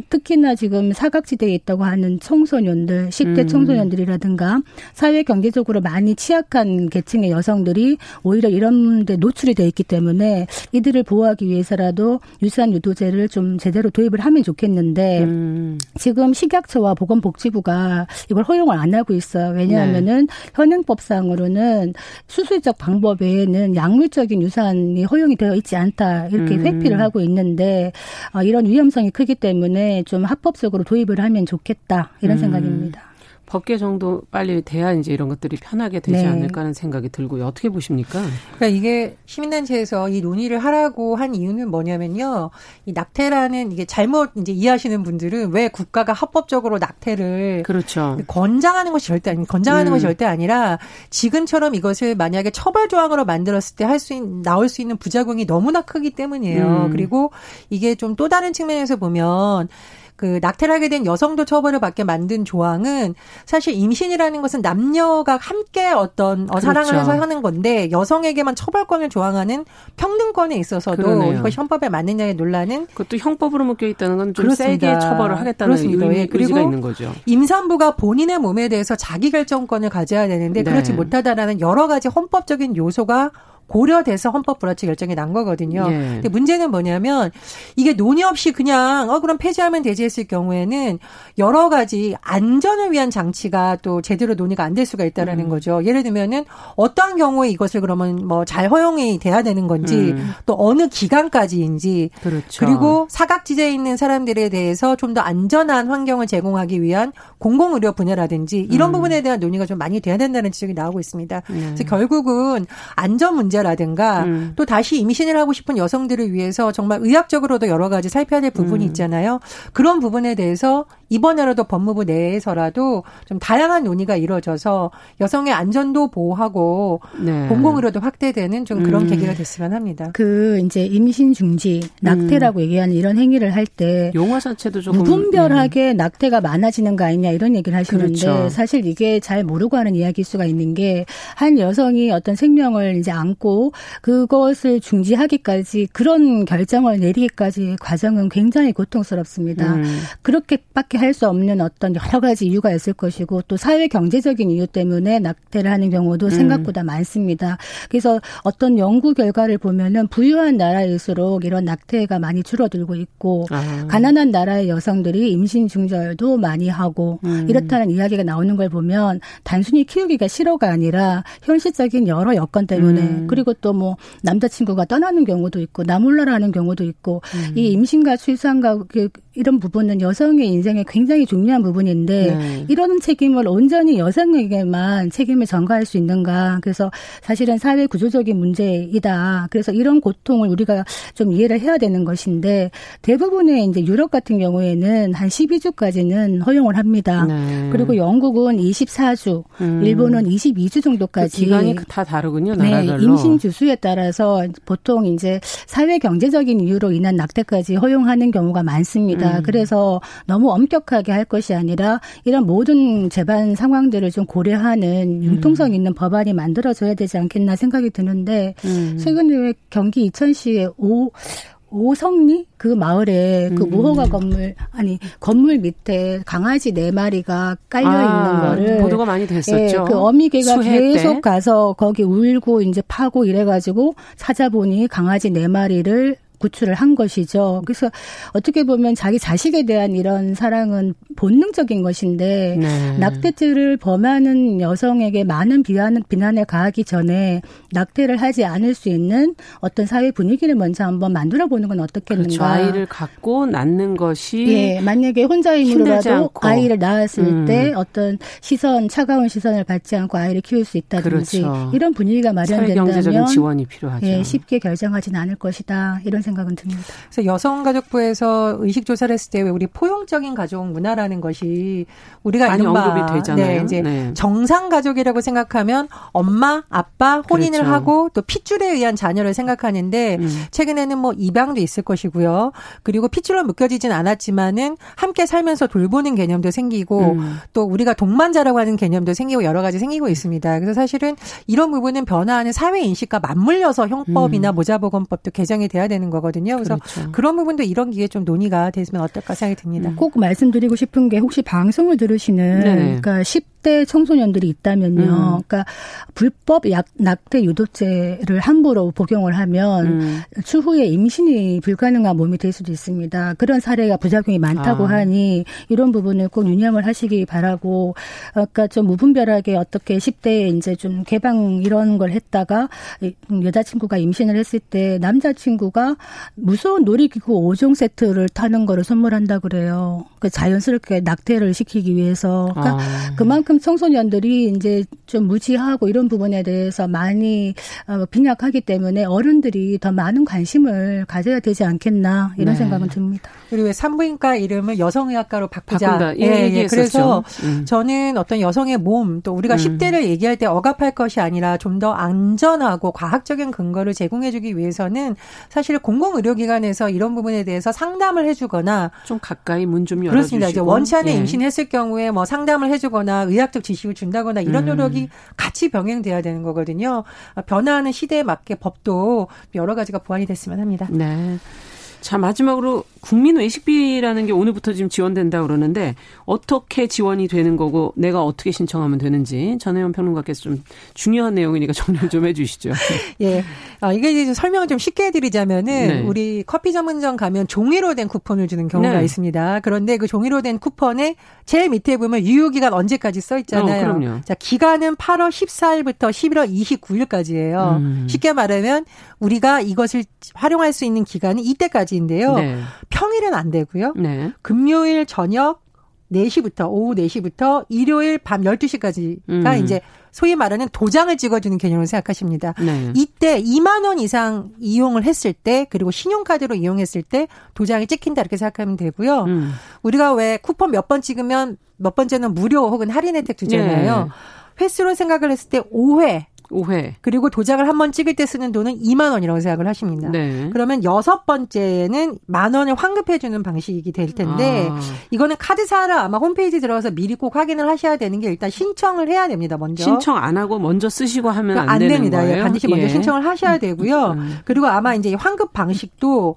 S3: 특히나 지금 사각지대에 있다고 하는 청소년들, 10대 음. 청소년들이라든가 사회 경제적으로 많이 취약한 계층의 여성들이 오히려 이런 데 노출이 돼 있기 때문에 이들을 보호하기 위해서라도 유산 유도제를 좀 제대로 도입을 하면 좋겠는데 음. 지금 식약처와 보건복지부가 이걸 허용을 안 하고 있어요. 왜냐하면은 네. 현행법상으로는 수술적 방법 외에는 약물적인 유산이 허용이 되어 있지 않다 이렇게 음. 회피를 하고 있는데 어, 이런 위험성이 크기 때문에 좀 합법적으로 도입을 하면 좋겠다 이런 음. 생각입니다.
S2: 법 개정도 빨리 돼야 이제 이런 것들이 편하게 되지 네. 않을까 하는 생각이 들고요. 어떻게 보십니까?
S4: 그러니까 이게 시민단체에서 이 논의를 하라고 한 이유는 뭐냐면요. 이 낙태라는 이게 잘못 이제 이해하시는 분들은 왜 국가가 합법적으로 낙태를 그렇죠. 권장하는 것이 절대 아니 권장하는 음. 것이 절대 아니라 지금처럼 이것을 만약에 처벌 조항으로 만들었을 때 할 수 나올 수 있는 부작용이 너무나 크기 때문이에요. 음. 그리고 이게 좀 또 다른 측면에서 보면 그 낙태를 하게 된 여성도 처벌을 받게 만든 조항은 사실 임신이라는 것은 남녀가 함께 어떤 어, 그렇죠. 사랑을 해서 하는 건데 여성에게만 처벌권을 조항하는 평등권에 있어서도 그러네요. 이것이 헌법에 맞느냐의 논란은
S2: 그것도 형법으로 묶여 있다는 건 좀 세게 처벌을 하겠다는 그렇습니다. 의미, 예, 그리고 있는 거죠.
S4: 임산부가 본인의 몸에 대해서 자기 결정권을 가져야 되는데 네. 그렇지 못하다라는 여러 가지 헌법적인 요소가 고려돼서 헌법 불합치 결정이 난 거거든요. 예. 근데 문제는 뭐냐면 이게 논의 없이 그냥 어 그럼 폐지하면 되지 했을 경우에는 여러 가지 안전을 위한 장치가 또 제대로 논의가 안 될 수가 있다라는 음. 거죠. 예를 들면은 어떠한 경우에 이것을 그러면 뭐 잘 허용이 돼야 되는 건지 음. 또 어느 기간까지인지 그렇죠. 그리고 사각지대에 있는 사람들에 대해서 좀 더 안전한 환경을 제공하기 위한 공공의료 분야라든지 이런 음. 부분에 대한 논의가 좀 많이 돼야 된다는 지적이 나오고 있습니다. 네. 그래서 결국은 안전 문제 문제라든가 음. 또 다시 임신을 하고 싶은 여성들을 위해서 정말 의학적으로도 여러 가지 살펴야 될 부분이 음. 있잖아요. 그런 부분에 대해서 이번에라도 법무부 내에서라도 좀 다양한 논의가 이루어져서 여성의 안전도 보호하고 네. 공공의료도 확대되는 좀 그런 음. 계기가 됐으면 합니다.
S3: 그 이제 임신 중지, 낙태라고 음. 얘기하는 이런 행위를 할 때
S2: 용어 자체도 조금
S3: 무분별하게 음. 낙태가 많아지는 거 아니냐 이런 얘기를 하시는데 그렇죠. 사실 이게 잘 모르고 하는 이야기일 수가 있는 게 한 여성이 어떤 생명을 이제 안고 그것을 중지하기까지 그런 결정을 내리기까지 과정은 굉장히 고통스럽습니다. 음. 그렇게밖에 할 수 없는 어떤 여러 가지 이유가 있을 것이고 또 사회 경제적인 이유 때문에 낙태를 하는 경우도 음. 생각보다 음. 많습니다. 그래서 어떤 연구 결과를 보면은 부유한 나라일수록 이런 낙태가 많이 줄어들고 있고 아. 가난한 나라의 여성들이 임신 중절도 많이 하고 음. 이렇다는 이야기가 나오는 걸 보면 단순히 키우기가 싫어가 아니라 현실적인 여러 여건 때문에 음. 그리고 또 뭐 남자친구가 떠나는 경우도 있고 나몰라라는 경우도 있고 음. 이 임신과 출산과 그 이런 부분은 여성의 인생에 굉장히 중요한 부분인데 네. 이런 책임을 온전히 여성에게만 책임을 전가할 수 있는가. 그래서 사실은 사회 구조적인 문제이다. 그래서 이런 고통을 우리가 좀 이해를 해야 되는 것인데 대부분의 이제 유럽 같은 경우에는 한 12주까지는 허용을 합니다. 네. 그리고 영국은 24주, 음. 일본은 22주 정도까지
S2: 그 기간이 다 다르군요. 네, 나라별로.
S3: 네, 임신 주수에 따라서 보통 이제 사회 경제적인 이유로 인한 낙태까지 허용하는 경우가 많습니다. 음. 그래서 너무 엄격 하게 할 것이 아니라 이런 모든 재반 상황들을 좀 고려하는 융통성 음. 있는 법안이 만들어져야 되지 않겠나 생각이 드는데 음. 최근에 경기 이천시에 오 오성리 그 마을에 그 음. 무허가 건물 아니 건물 밑에 강아지 네 마리가 깔려 아, 있는 거를
S2: 보도가 많이 됐었죠. 예,
S3: 그 어미개가 계속 가서 거기 울고 이제 파고 이래가지고 찾아보니 강아지 네 마리를 구출을 한 것이죠. 그래서 어떻게 보면 자기 자식에 대한 이런 사랑은 본능적인 것인데 네. 낙태죄를 범하는 여성에게 많은 비난, 비난에 가하기 전에 낙태를 하지 않을 수 있는 어떤 사회 분위기를 먼저 한번 만들어 보는 건 어떻겠는가. 그렇죠.
S2: 아이를 갖고 낳는 것이
S3: 예, 만약에 혼자임으로라도 아이를 낳았을 음. 때 어떤 시선 차가운 시선을 받지 않고 아이를 키울 수 있다든지 그렇죠. 이런 분위기가 마련된다면
S2: 지원이 필요하죠.
S3: 예, 쉽게 결정하지는 않을 것이다 이런 생각. 생각은 듭니다.
S4: 그래서 여성가족부에서 의식 조사를 했을 때 왜 우리 포용적인 가족 문화라는 것이 우리가
S2: 많이 언급이 되잖아요.
S4: 네, 이제 네. 정상 가족이라고 생각하면 엄마, 아빠 혼인을 그렇죠. 하고 또 핏줄에 의한 자녀를 생각하는데 음. 최근에는 뭐 입양도 있을 것이고요. 그리고 핏줄로 묶여지진 않았지만은 함께 살면서 돌보는 개념도 생기고 음. 또 우리가 동반자라고 하는 개념도 생기고 여러 가지 생기고 있습니다. 그래서 사실은 이런 부분은 변화하는 사회 인식과 맞물려서 형법이나 음. 모자보건법도 개정이 돼야 되는 거. 거거든요. 그래서 그렇죠. 그런 부분도 이런 기회에 좀 논의가 됐으면 어떨까 생각이 듭니다.
S3: 음. 꼭 말씀드리고 싶은 게 혹시 방송을 들으시는 네네. 그러니까 10 대 청소년들이 있다면요. 음. 그러니까 불법 약, 낙태 유도죄를 함부로 복용을 하면 음. 추후에 임신이 불가능한 몸이 될 수도 있습니다. 그런 사례가 부작용이 많다고 아. 하니 이런 부분을 꼭 유념을 하시기 바라고 그러니까 좀 무분별하게 어떻게 10대에 이제 좀 개방 이런 걸 했다가 여자친구가 임신을 했을 때 남자친구가 무서운 놀이기구 5종 세트를 타는 거를 선물한다 그래요. 그 자연스럽게 낙태를 시키기 위해서. 그러니까 아. 그만큼 청소년들이 이제 좀 무지하고 이런 부분에 대해서 많이 어, 빈약하기 때문에 어른들이 더 많은 관심을 가져야 되지 않겠나 이런 네. 생각은 듭니다.
S4: 그리고 왜 산부인과 이름을 여성의학과로 바꾸자.
S2: 바꾼다. 예, 예, 예.
S4: 그래서 음. 저는 어떤 여성의 몸 또 우리가 음. 10대를 얘기할 때 억압할 것이 아니라 좀 더 안전하고 과학적인 근거를 제공해주기 위해서는 사실 공공의료기관에서 이런 부분에 대해서 상담을 해주거나
S2: 좀 가까이 문 좀 열어주시고
S4: 그렇습니다. 이제 원치 않은 예. 임신했을 경우에 뭐 상담을 해주거나 의학 적 지식을 준다거나 이런 음. 노력이 음. 같이 병행돼야 되는 거거든요. 변화하는 시대에 맞게 법도 여러 가지가 보완이 됐으면 합니다.
S2: 네. 자, 마지막으로 국민 외식비라는 게 오늘부터 지금 지원된다 그러는데 어떻게 지원이 되는 거고 내가 어떻게 신청하면 되는지 전혜원 평론가께서 좀 중요한 내용이니까 정리 좀 해주시죠.
S4: 예, 아, 이게 이제 설명을 좀 쉽게 해드리자면은 네. 우리 커피 전문점 가면 종이로 된 쿠폰을 주는 경우가 네. 있습니다. 그런데 그 종이로 된 쿠폰에 제일 밑에 보면 유효기간 언제까지 써 있잖아요.
S2: 어, 그럼요.
S4: 자, 기간은 8월 14일부터 11월 29일까지예요. 음. 쉽게 말하면 우리가 이것을 활용할 수 있는 기간이 이때까지인데요. 네. 평일은 안 되고요. 네. 금요일 저녁 4시부터 오후 4시부터 일요일 밤 12시까지가 음. 이제 소위 말하는 도장을 찍어주는 개념으로 생각하십니다. 네. 이때 2만 원 이상 이용을 했을 때 그리고 신용카드로 이용했을 때 도장이 찍힌다 이렇게 생각하면 되고요. 음. 우리가 왜 쿠폰 몇 번 찍으면 몇 번째는 무료 혹은 할인 혜택 주잖아요. 네. 횟수로 생각을 했을 때 5회
S2: 5회.
S4: 그리고 도장을 한 번 찍을 때 쓰는 돈은 2만 원이라고 생각을 하십니다. 네. 그러면 여섯 번째는 만 원을 환급해 주는 방식이 될 텐데 아. 이거는 카드사를 아마 홈페이지 들어가서 미리 꼭 확인을 하셔야 되는 게 일단 신청을 해야 됩니다. 먼저.
S2: 신청 안 하고 먼저 쓰시고 하면 그러니까 안, 안
S4: 됩니다.
S2: 예,
S4: 반드시 먼저 예. 신청을 하셔야 되고요. 음. 그리고 아마 이제 환급 방식도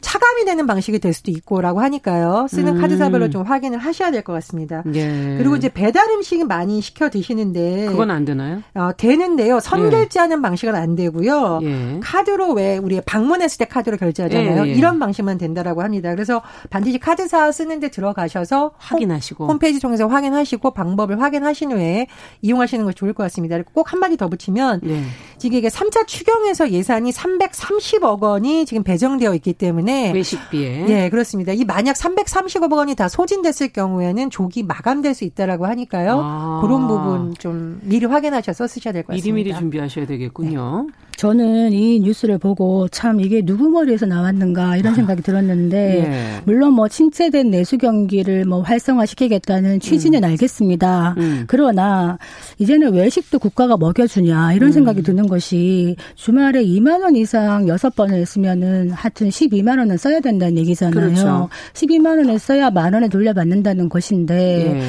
S4: 차감이 되는 방식이 될 수도 있고라고 하니까요. 쓰는 음. 카드사별로 좀 확인을 하셔야 될 것 같습니다. 예. 그리고 이제 배달 음식 많이 시켜 드시는데
S2: 그건 안 되나요?
S4: 어, 되는데요. 선 결제하는 예. 방식은 안 되고요. 예. 카드로 왜 우리 방문했을 때 카드로 결제하잖아요. 예, 예. 이런 방식만 된다라고 합니다. 그래서 반드시 카드사 쓰는데 들어가셔서
S2: 확인하시고
S4: 홈 페이지 통해서 확인하시고 방법을 확인하신 후에 이용하시는 것이 좋을 것 같습니다. 꼭 한마디 더 붙이면 예. 지금 이게 3차 추경에서 예산이 330억 원이 지금 배정되어 있기 때문에
S2: 외식비에
S4: 예, 그렇습니다. 이 만약 330억 원이 다 소진됐을 경우에는 조기 마감될 수 있다라고 하니까요. 아. 그런 부분 좀 미리 확인하셔서 쓰셔야 될 것 같습니다.
S2: 미리미리 준비하셔야 되겠군요. 네.
S3: 저는 이 뉴스를 보고 참 이게 누구 머리에서 나왔는가 이런 생각이 들었는데 예. 물론 뭐 침체된 내수 경기를 뭐 활성화시키겠다는 취지는 음. 알겠습니다. 음. 그러나 이제는 외식도 국가가 먹여주냐 이런 음. 생각이 드는 것이 주말에 2만 원 이상 여섯 번을 했으면은 하여튼 12만 원은 써야 된다는 얘기잖아요. 그렇죠. 12만 원을 써야 만 원에 돌려받는다는 것인데 예.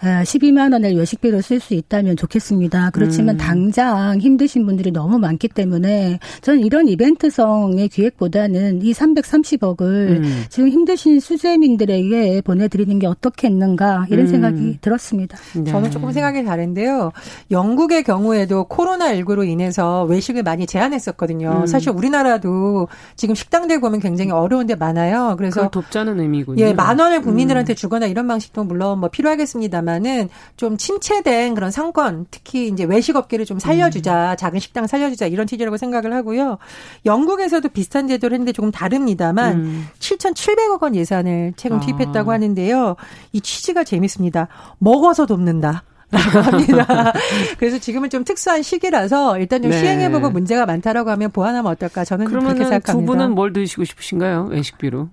S3: 12만 원을 외식비로 쓸 수 있다면 좋겠습니다. 그렇지만 음. 당장 힘드신 분들이 너무 많기 때문에 저는 이런 이벤트성의 기획보다는 이 330억을 음. 지금 힘드신 수재민들에게 보내드리는 게 어떻겠는가 이런 음. 생각이 들었습니다.
S4: 네. 저는 조금 생각이 다른데요. 영국의 경우에도 코로나19로 인해서 외식을 많이 제한했었거든요. 음. 사실 우리나라도 지금 식당들 보면 굉장히 어려운 데 많아요. 그래서
S2: 돕자는 의미군요.
S4: 예, 만 원을 국민들한테 음. 주거나 이런 방식도 물론 뭐 필요하겠습니다만 있지만은 좀 침체된 그런 상권, 특히 이제 외식업계를 좀 살려주자, 음. 작은 식당 살려주자 이런 취지라고 생각을 하고요. 영국에서도 비슷한 제도를 했는데 조금 다릅니다만 음. 7,700억 원 예산을 최근 아. 투입했다고 하는데요. 이 취지가 재밌습니다. 먹어서 돕는다. 라고 합니다. 그래서 지금은 좀 특수한 시기라서 일단 좀 네. 시행해보고 문제가 많다라고 하면 보완하면 어떨까 저는 그렇게 생각합니다.
S2: 두 분은 뭘 드시고 싶으신가요? 외식비로?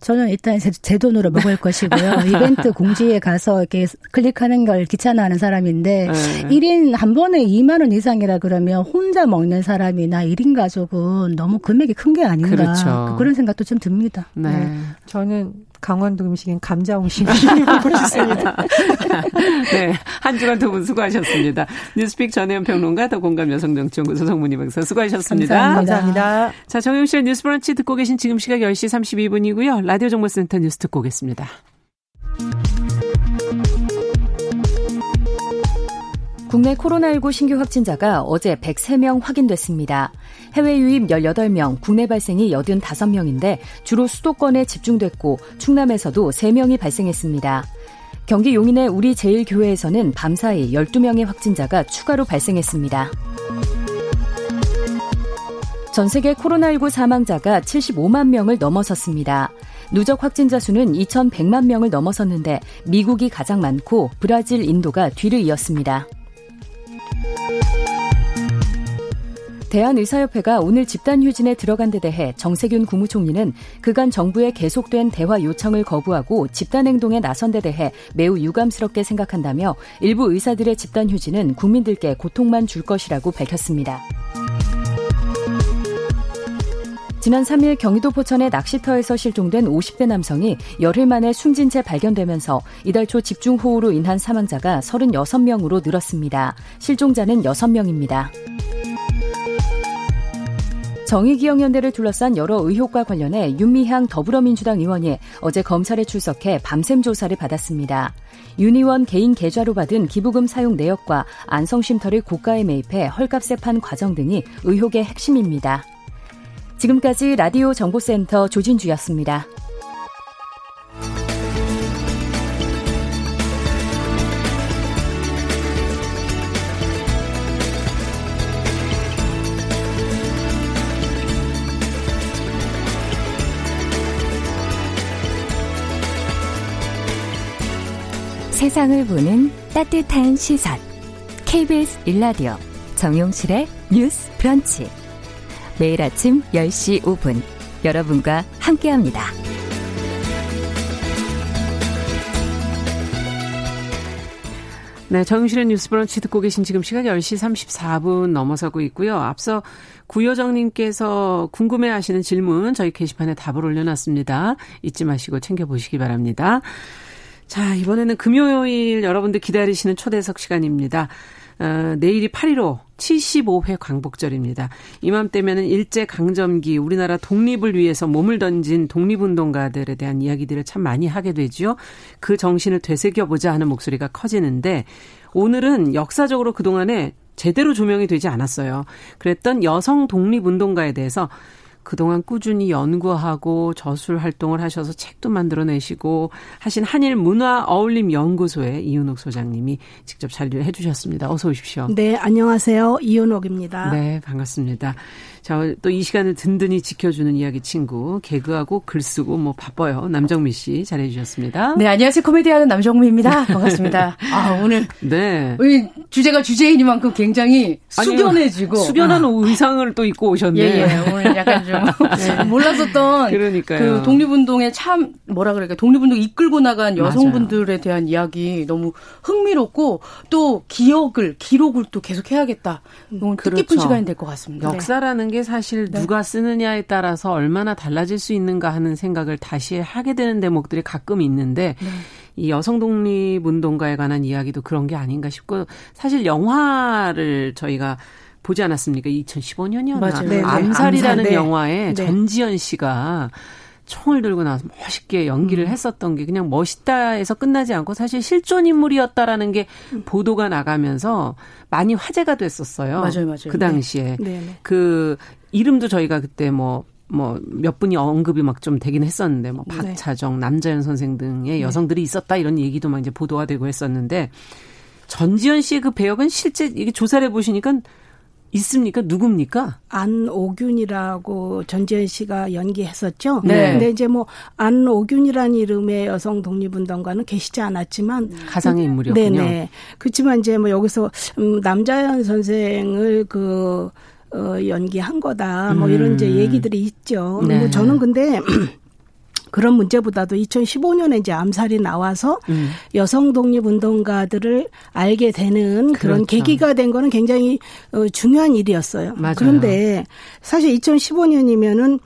S3: 저는 일단 제, 제 돈으로 먹을 것이고요. 이벤트 공지에 가서 이렇게 클릭하는 걸 귀찮아하는 사람인데 네. 1인 한 번에 2만 원 이상이라 그러면 혼자 먹는 사람이나 1인 가족은 너무 금액이 큰 게 아닌가 그렇죠. 그런 생각도 좀 듭니다.
S4: 네. 네. 저는 강원도 음식인 감자옹심이 먹고 싶습니다.
S2: 네. 한 주간 두 분 수고하셨습니다. 뉴스픽 전혜연 평론가 더 공감 여성정치연구소 성문희 박사 수고하셨습니다.
S4: 감사합니다. 감사합니다.
S2: 자, 정용실의 뉴스 브런치 듣고 계신 지금 시각 10시 32분이고요. 라디오 정보센터 뉴스 듣고 오겠습니다.
S1: 국내 코로나19 신규 확진자가 어제 103명 확인됐습니다. 해외 유입 18명, 국내 발생이 85명인데 주로 수도권에 집중됐고 충남에서도 3명이 발생했습니다. 경기 용인의 우리 제일교회에서는 밤사이 12명의 확진자가 추가로 발생했습니다. 전 세계 코로나19 사망자가 75만 명을 넘어섰습니다. 누적 확진자 수는 2,100만 명을 넘어섰는데 미국이 가장 많고 브라질, 인도가 뒤를 이었습니다. 대한의사협회가 오늘 집단 휴진에 들어간 데 대해 정세균 국무총리는 그간 정부의 계속된 대화 요청을 거부하고 집단 행동에 나선 데 대해 매우 유감스럽게 생각한다며 일부 의사들의 집단 휴진은 국민들께 고통만 줄 것이라고 밝혔습니다. 지난 3일 경기도 포천의 낚시터에서 실종된 50대 남성이 열흘 만에 숨진 채 발견되면서 이달 초 집중호우로 인한 사망자가 36명으로 늘었습니다. 실종자는 6명입니다. 정의기억연대를 둘러싼 여러 의혹과 관련해 윤미향 더불어민주당 의원이 어제 검찰에 출석해 밤샘 조사를 받았습니다. 윤 의원 개인 계좌로 받은 기부금 사용 내역과 안성쉼터를 고가에 매입해 헐값에 판 과정 등이 의혹의 핵심입니다. 지금까지 라디오 정보센터 조진주였습니다. 세상을 보는 따뜻한 시선. KBS 일라디오 정용실의 뉴스 브런치. 매일 아침 10시 5분 여러분과 함께합니다.
S2: 네, 정용실의 뉴스 브런치 듣고 계신 지금 시각 10시 34분 넘어서고 있고요. 앞서 구여정님께서 궁금해 하시는 질문 저희 게시판에 답을 올려놨습니다. 잊지 마시고 챙겨보시기 바랍니다. 자, 이번에는 금요일 여러분들 기다리시는 초대석 시간입니다. 어, 내일이 8.15 75회 광복절입니다. 이맘때면은 일제 강점기 우리나라 독립을 위해서 몸을 던진 독립운동가들에 대한 이야기들을 참 많이 하게 되죠. 그 정신을 되새겨보자 하는 목소리가 커지는데 오늘은 역사적으로 그동안에 제대로 조명이 되지 않았어요. 그랬던 여성 독립운동가에 대해서 그동안 꾸준히 연구하고 저술 활동을 하셔서 책도 만들어내시고 하신 한일 문화 어울림 연구소의 이윤옥 소장님이 직접 자리를 해주셨습니다. 어서 오십시오.
S5: 네, 안녕하세요. 이윤옥입니다.
S2: 네, 반갑습니다. 자, 또 이 시간을 든든히 지켜주는 이야기 친구, 개그하고 글 쓰고 뭐 바빠요. 남정미 씨 잘해 주셨습니다.
S6: 네, 안녕하세요. 코미디하는 남정미입니다. 반갑습니다. 아, 오늘 네. 우리 주제가 주제이니만큼 굉장히 숙연해지고 아니요,
S2: 숙연한 아. 의상을 또 입고 오셨네.
S6: 예, 예. 오늘 약간 좀 네. 몰랐었던 그러니까요. 그 독립운동에 참 뭐라 그럴까 독립운동 이끌고 나간 여성분들에 맞아요. 대한 이야기 너무 흥미롭고 또 기억을 기록을 또 계속 해야겠다. 너무 그렇죠. 뜻깊은 시간이 될 것 같습니다.
S2: 역사라는 게게 사실 네. 누가 쓰느냐에 따라서 얼마나 달라질 수 있는가 하는 생각을 다시 하게 되는 대목들이 가끔 있는데 네. 이 여성 독립 운동가에 관한 이야기도 그런 게 아닌가 싶고 사실 영화를 저희가 보지 않았습니까? 2015년이었나? 맞아요. 네, 네. 암살이라는 암살, 네. 영화에 네. 전지현 씨가 총을 들고 나와서 멋있게 연기를 음. 했었던 게 그냥 멋있다에서 끝나지 않고 사실 실존 인물이었다라는 게 음. 보도가 나가면서 많이 화제가 됐었어요.
S6: 맞아요, 맞아요.
S2: 그 당시에 네. 네, 네. 그 이름도 저희가 그때 뭐 뭐몇 분이 언급이 막 좀 되긴 했었는데 뭐 네. 박차정, 남자연 선생 등의 네. 여성들이 있었다 이런 얘기도 막 이제 보도가 되고 했었는데 전지현 씨의 그 배역은 실제 이게 조사를 해 보시니까 있습니까? 누굽니까?
S5: 안오균이라고 전지현 씨가 연기했었죠. 네. 근데 이제 뭐 안오균이라는 이름의 여성 독립운동가는 계시지 않았지만
S2: 가상의 인물이었군요.
S5: 네네. 그렇지만 이제 뭐 여기서 음, 남자연 선생을 그 어, 연기한 거다. 뭐 이런 이제 음. 얘기들이 있죠. 네. 뭐 저는 근데 그런 문제보다도 2015년에 이제 암살이 나와서 음. 여성 독립 운동가들을 알게 되는 그런 그렇죠. 계기가 된 거는 굉장히 어, 중요한 일이었어요.
S2: 맞아요.
S5: 그런데 사실 2015년이면은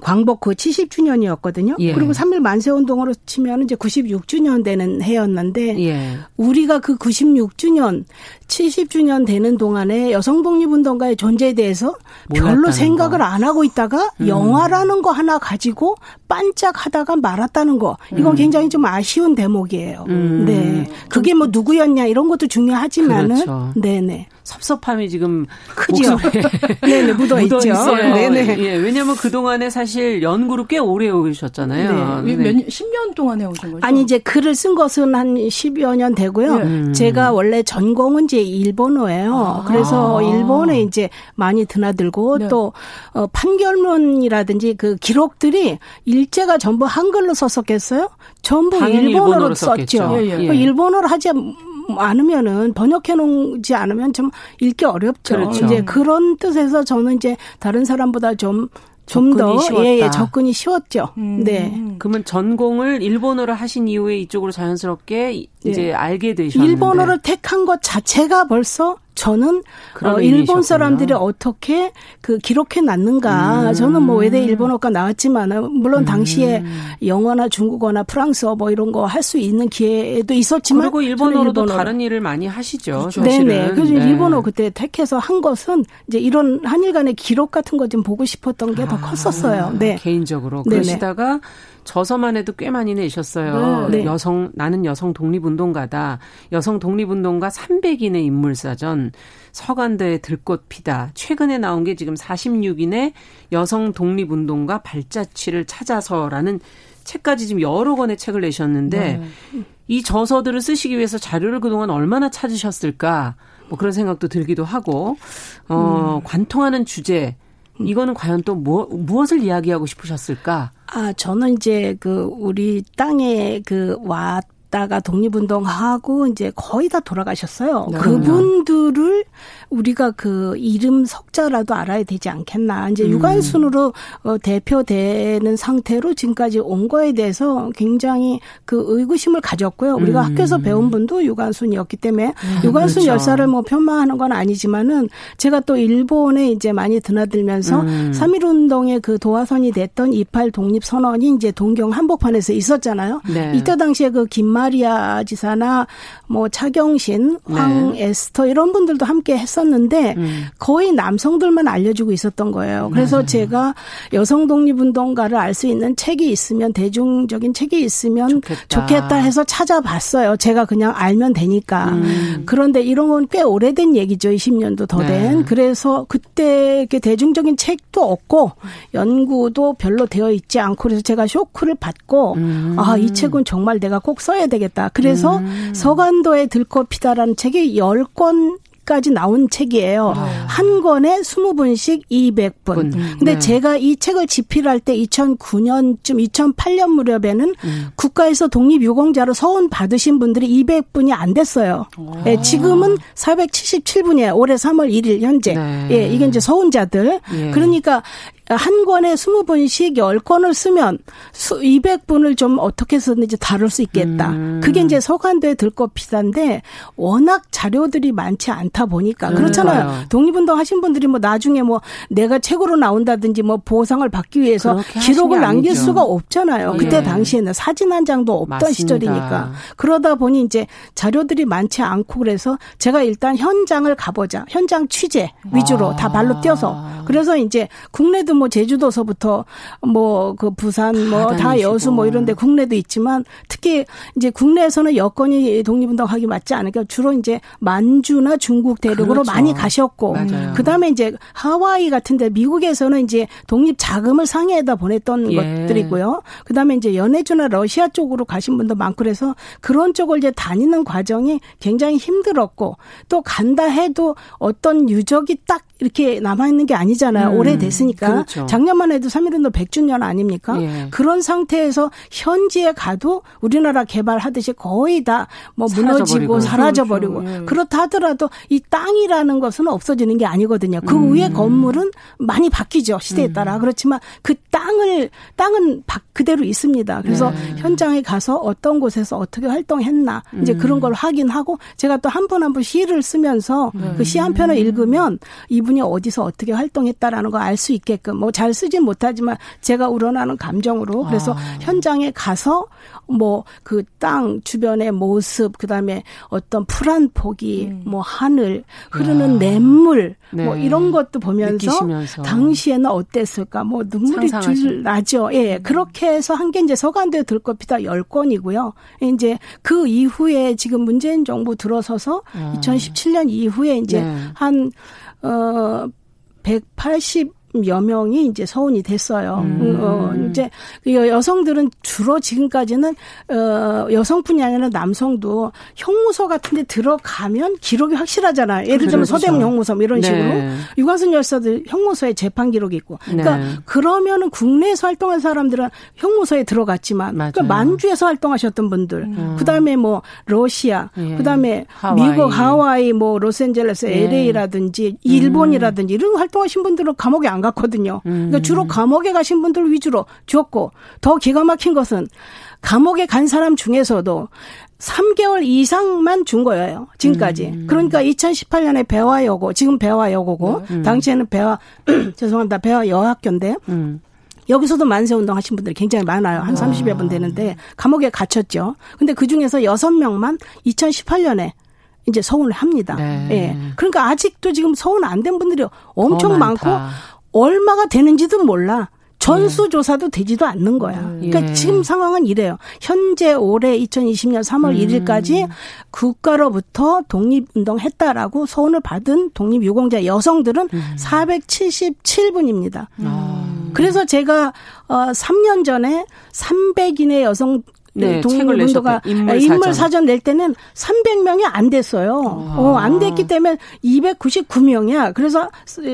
S5: 광복 그 70주년이었거든요. 예. 그리고 3일 만세 운동으로 치면 이제 96주년 되는 해였는데 예. 우리가 그 96주년 70주년 되는 동안에 여성 독립 운동가의 존재에 대해서 별로 생각을 거. 안 하고 있다가 음. 영화라는 거 하나 가지고 반짝하다가 말았다는 거. 이건 음. 굉장히 좀 아쉬운 대목이에요. 음. 네. 그게 뭐 누구였냐 이런 것도 중요하지만은 그렇죠. 네네.
S2: 섭섭함이 지금
S5: 크죠. 네네 묻어 있죠.
S2: 있어요. 네네. 예, 왜냐하면 그 동안에 사실 연구를 꽤 오래 해오셨잖아요.
S6: 네. 네. 몇 10년 동안 해오신 거죠?
S5: 아니 이제 글을 쓴 것은 한 10여 년 되고요. 네. 제가 원래 전공은 이제 일본어예요. 아. 그래서 일본에 이제 많이 드나들고 네. 또 어, 판결문이라든지 그 기록들이 일제가 전부 한글로 썼었겠어요? 전부 일본어로, 일본어로 썼죠. 예, 예. 그 일본어를 하지 않으면은 번역해 놓지 않으면 좀 읽기 어렵죠. 그렇죠. 이제 그런 뜻에서 저는 이제 다른 사람보다 좀 좀더 예, 예, 접근이 쉬웠죠. 음. 네.
S2: 그러면 전공을 일본어를 하신 이후에 이쪽으로 자연스럽게 이제 예. 알게 되셨는데
S5: 일본어를 택한 것 자체가 벌써 저는 어, 일본 사람들이 어떻게 그 기록해 놨는가. 음. 저는 뭐 외대 일본어가 나왔지만 물론 음. 당시에 영어나 중국어나 프랑스어 뭐 이런 거 할 수 있는 기회도 있었지만
S2: 그리고 일본어로도 일본어로. 다른 일을 많이 하시죠.
S5: 그렇죠. 네네. 그래서 네. 일본어 그때 택해서 한 것은 이제 이런 한일 간의 기록 같은 거 좀 보고 싶었던 게더 아, 컸었어요. 네.
S2: 개인적으로 네네. 그러시다가 저서만 해도 꽤 많이 내셨어요. 네. 여성 나는 여성 독립운동가다. 여성 독립운동가 300인의 인물사전. 서간대의 들꽃 피다. 최근에 나온 게 지금 46인의 여성 독립운동가 발자취를 찾아서라는 책까지 지금 여러 권의 책을 내셨는데 네. 이 저서들을 쓰시기 위해서 자료를 그동안 얼마나 찾으셨을까? 뭐 그런 생각도 들기도 하고 어 음. 관통하는 주제 이거는 과연 또 뭐, 무엇을 이야기하고 싶으셨을까?
S5: 아, 저는 이제 그 우리 땅에 그 왔, 있다가 독립운동하고 이제 거의 다 돌아가셨어요. 네. 그분들을 우리가 그 이름 석자라도 알아야 되지 않겠나. 이제 음. 유관순으로 어, 대표되는 상태로 지금까지 온 거에 대해서 굉장히 그 의구심을 가졌고요. 우리가 음. 학교에서 배운 분도 유관순이었기 때문에 음, 유관순 그렇죠. 열사를 뭐 편마하는 건 아니지만은 제가 또 일본에 이제 많이 드나들면서 음. 3.1운동의 그 도화선이 됐던 28 독립선언이 이제 동경 한복판에서 있었잖아요. 네. 이때 당시에 그 김 마리아 지사나 뭐 차경신, 황에스터 네. 이런 분들도 함께 했었는데 음. 거의 남성들만 알려주고 있었던 거예요. 그래서 음. 제가 여성 독립운동가를 알 수 있는 책이 있으면 대중적인 책이 있으면 좋겠다. 좋겠다. 해서 찾아봤어요. 제가 그냥 알면 되니까. 음. 그런데 이런 건 꽤 오래된 얘기죠. 20년도 더 된. 네. 그래서 그때 대중적인 책도 없고 연구도 별로 되어 있지 않고 그래서 제가 쇼크를 받고 음. 아, 이 책은 정말 내가 꼭 써야 되겠다. 그래서 음. 서간도에 들꽃피다라는 책이 10권 까지 나온 책이에요. 아. 한 권에 20분씩 200분. 음. 근데 네. 제가 이 책을 집필할 때 2009년쯤 2008년 무렵에는 음. 국가에서 독립 유공자로 서원 받으신 분들이 200분이 안 됐어요. 예, 지금은 477분이에요. 올해 3월 1일 현재. 네. 예, 이게 이제 서원자들. 예. 그러니까 한 권에 20분씩 10권을 쓰면 200분을 좀 어떻게 썼는지 다룰 수 있겠다. 음. 그게 이제 서간도에 들것 비싼데 워낙 자료들이 많지 않다 보니까 그렇잖아요. 음, 독립운동 하신 분들이 뭐 나중에 뭐 내가 책으로 나온다든지 뭐 보상을 받기 위해서 기록을 남길 아니죠. 수가 없잖아요. 예. 그때 당시에는 사진 한 장도 없던 맞습니다. 시절이니까. 그러다 보니 이제 자료들이 많지 않고 그래서 제가 일단 현장을 가보자. 현장 취재 위주로 아. 다 발로 뛰어서 그래서 이제 국내도 뭐 제주도서부터 뭐 그 부산 뭐 다 여수 뭐 이런데 국내도 있지만 특히 이제 국내에서는 여건이 독립운동하기 맞지 않으니까 주로 이제 만주나 중국 대륙으로 그렇죠. 많이 가셨고 그다음에 이제 하와이 같은데 미국에서는 이제 독립 자금을 상해에다 보냈던 예. 것들이고요. 그다음에 이제 연해주나 러시아 쪽으로 가신 분도 많고 그래서 그런 쪽을 이제 다니는 과정이 굉장히 힘들었고 또 간다 해도 어떤 유적이 딱 이렇게 남아있는 게 아니잖아요. 음, 오래됐으니까. 그렇죠. 작년만 해도 3.1운동 100주년 아닙니까? 예. 그런 상태에서 현지에 가도 우리나라 개발하듯이 거의 다 뭐 무너지고 사라져버리고. 그렇죠. 예. 그렇다 하더라도 이 땅이라는 것은 없어지는 게 아니거든요. 그 음. 위에 건물은 많이 바뀌죠. 시대에 따라. 음. 그렇지만 그 땅을, 땅은 그대로 있습니다. 그래서 네. 현장에 가서 어떤 곳에서 어떻게 활동했나. 이제 음. 그런 걸 확인하고 제가 또 한 분 한분 시를 쓰면서 네. 그시 한 편을 읽으면 이 이분이 어디서 어떻게 활동했다라는 거알수 있게끔 뭐 잘 쓰진 못하지만 제가 우러나는 감정으로 그래서 아. 현장에 가서 뭐 그 땅 주변의 모습 그다음에 어떤 풀한 포기 음. 뭐 하늘 흐르는 야. 냇물 뭐 네. 뭐 이런 것도 보면서 느끼시면서. 당시에는 어땠을까 뭐 눈물이 줄 나죠. 예. 음. 그렇게 해서 한 게 이제 서간도에 들것피다 10건이고요. 이제 그 이후에 지금 문재인 정부 들어서서 아. 2017년 이후에 이제 네. 한 어, 180 여 명이 이제 서운이 됐어요. 음. 어, 이제 여성들은 주로 지금까지는 어, 여성뿐이 아니라 남성도 형무소 같은데 들어가면 기록이 확실하잖아요. 예를 들면 그렇죠. 서대문 형무소 뭐 이런 네. 식으로 유관순 열사들 형무소에 재판 기록이 있고. 그러니까 네. 그러면은 국내에서 활동한 사람들은 형무소에 들어갔지만 그러니까 만주에서 활동하셨던 분들, 음. 그다음에 뭐 러시아, 예. 그다음에 하와이. 미국 하와이 뭐 로스앤젤레스 예. LA라든지 일본이라든지 음. 이런 활동하신 분들은 감옥에 안 갔거든요. 그러니까 주로 음. 감옥에 가신 분들 위주로 줬고 더 기가 막힌 것은 감옥에 간 사람 중에서도 3개월 이상만 준 거예요. 지금까지. 음. 그러니까 2018년에 배화 여고, 지금 배화 여고고, 음. 당시에는 배화, 죄송합니다. 배화 여학교인데, 음. 여기서도 만세 운동 하신 분들이 굉장히 많아요. 한 30여 분 되는데, 감옥에 갇혔죠. 근데 그 중에서 6명만 2018년에 이제 서운을 합니다. 네. 예. 그러니까 아직도 지금 서운 안 된 분들이 엄청 많고, 얼마가 되는지도 몰라. 전수조사도 되지도 않는 거야. 음, 그러니까 예. 지금 상황은 이래요. 현재 올해 2020년 3월 음. 1일까지 국가로부터 독립운동 했다라고 소원을 받은 독립유공자 여성들은 음. 477분입니다. 음. 그래서 제가 어 3년 전에 300인의 여성 네, 독립운동가 인물, 인물 사전 낼 때는 300명이 안 됐어요. 아. 어, 안 됐기 때문에 299명이야. 그래서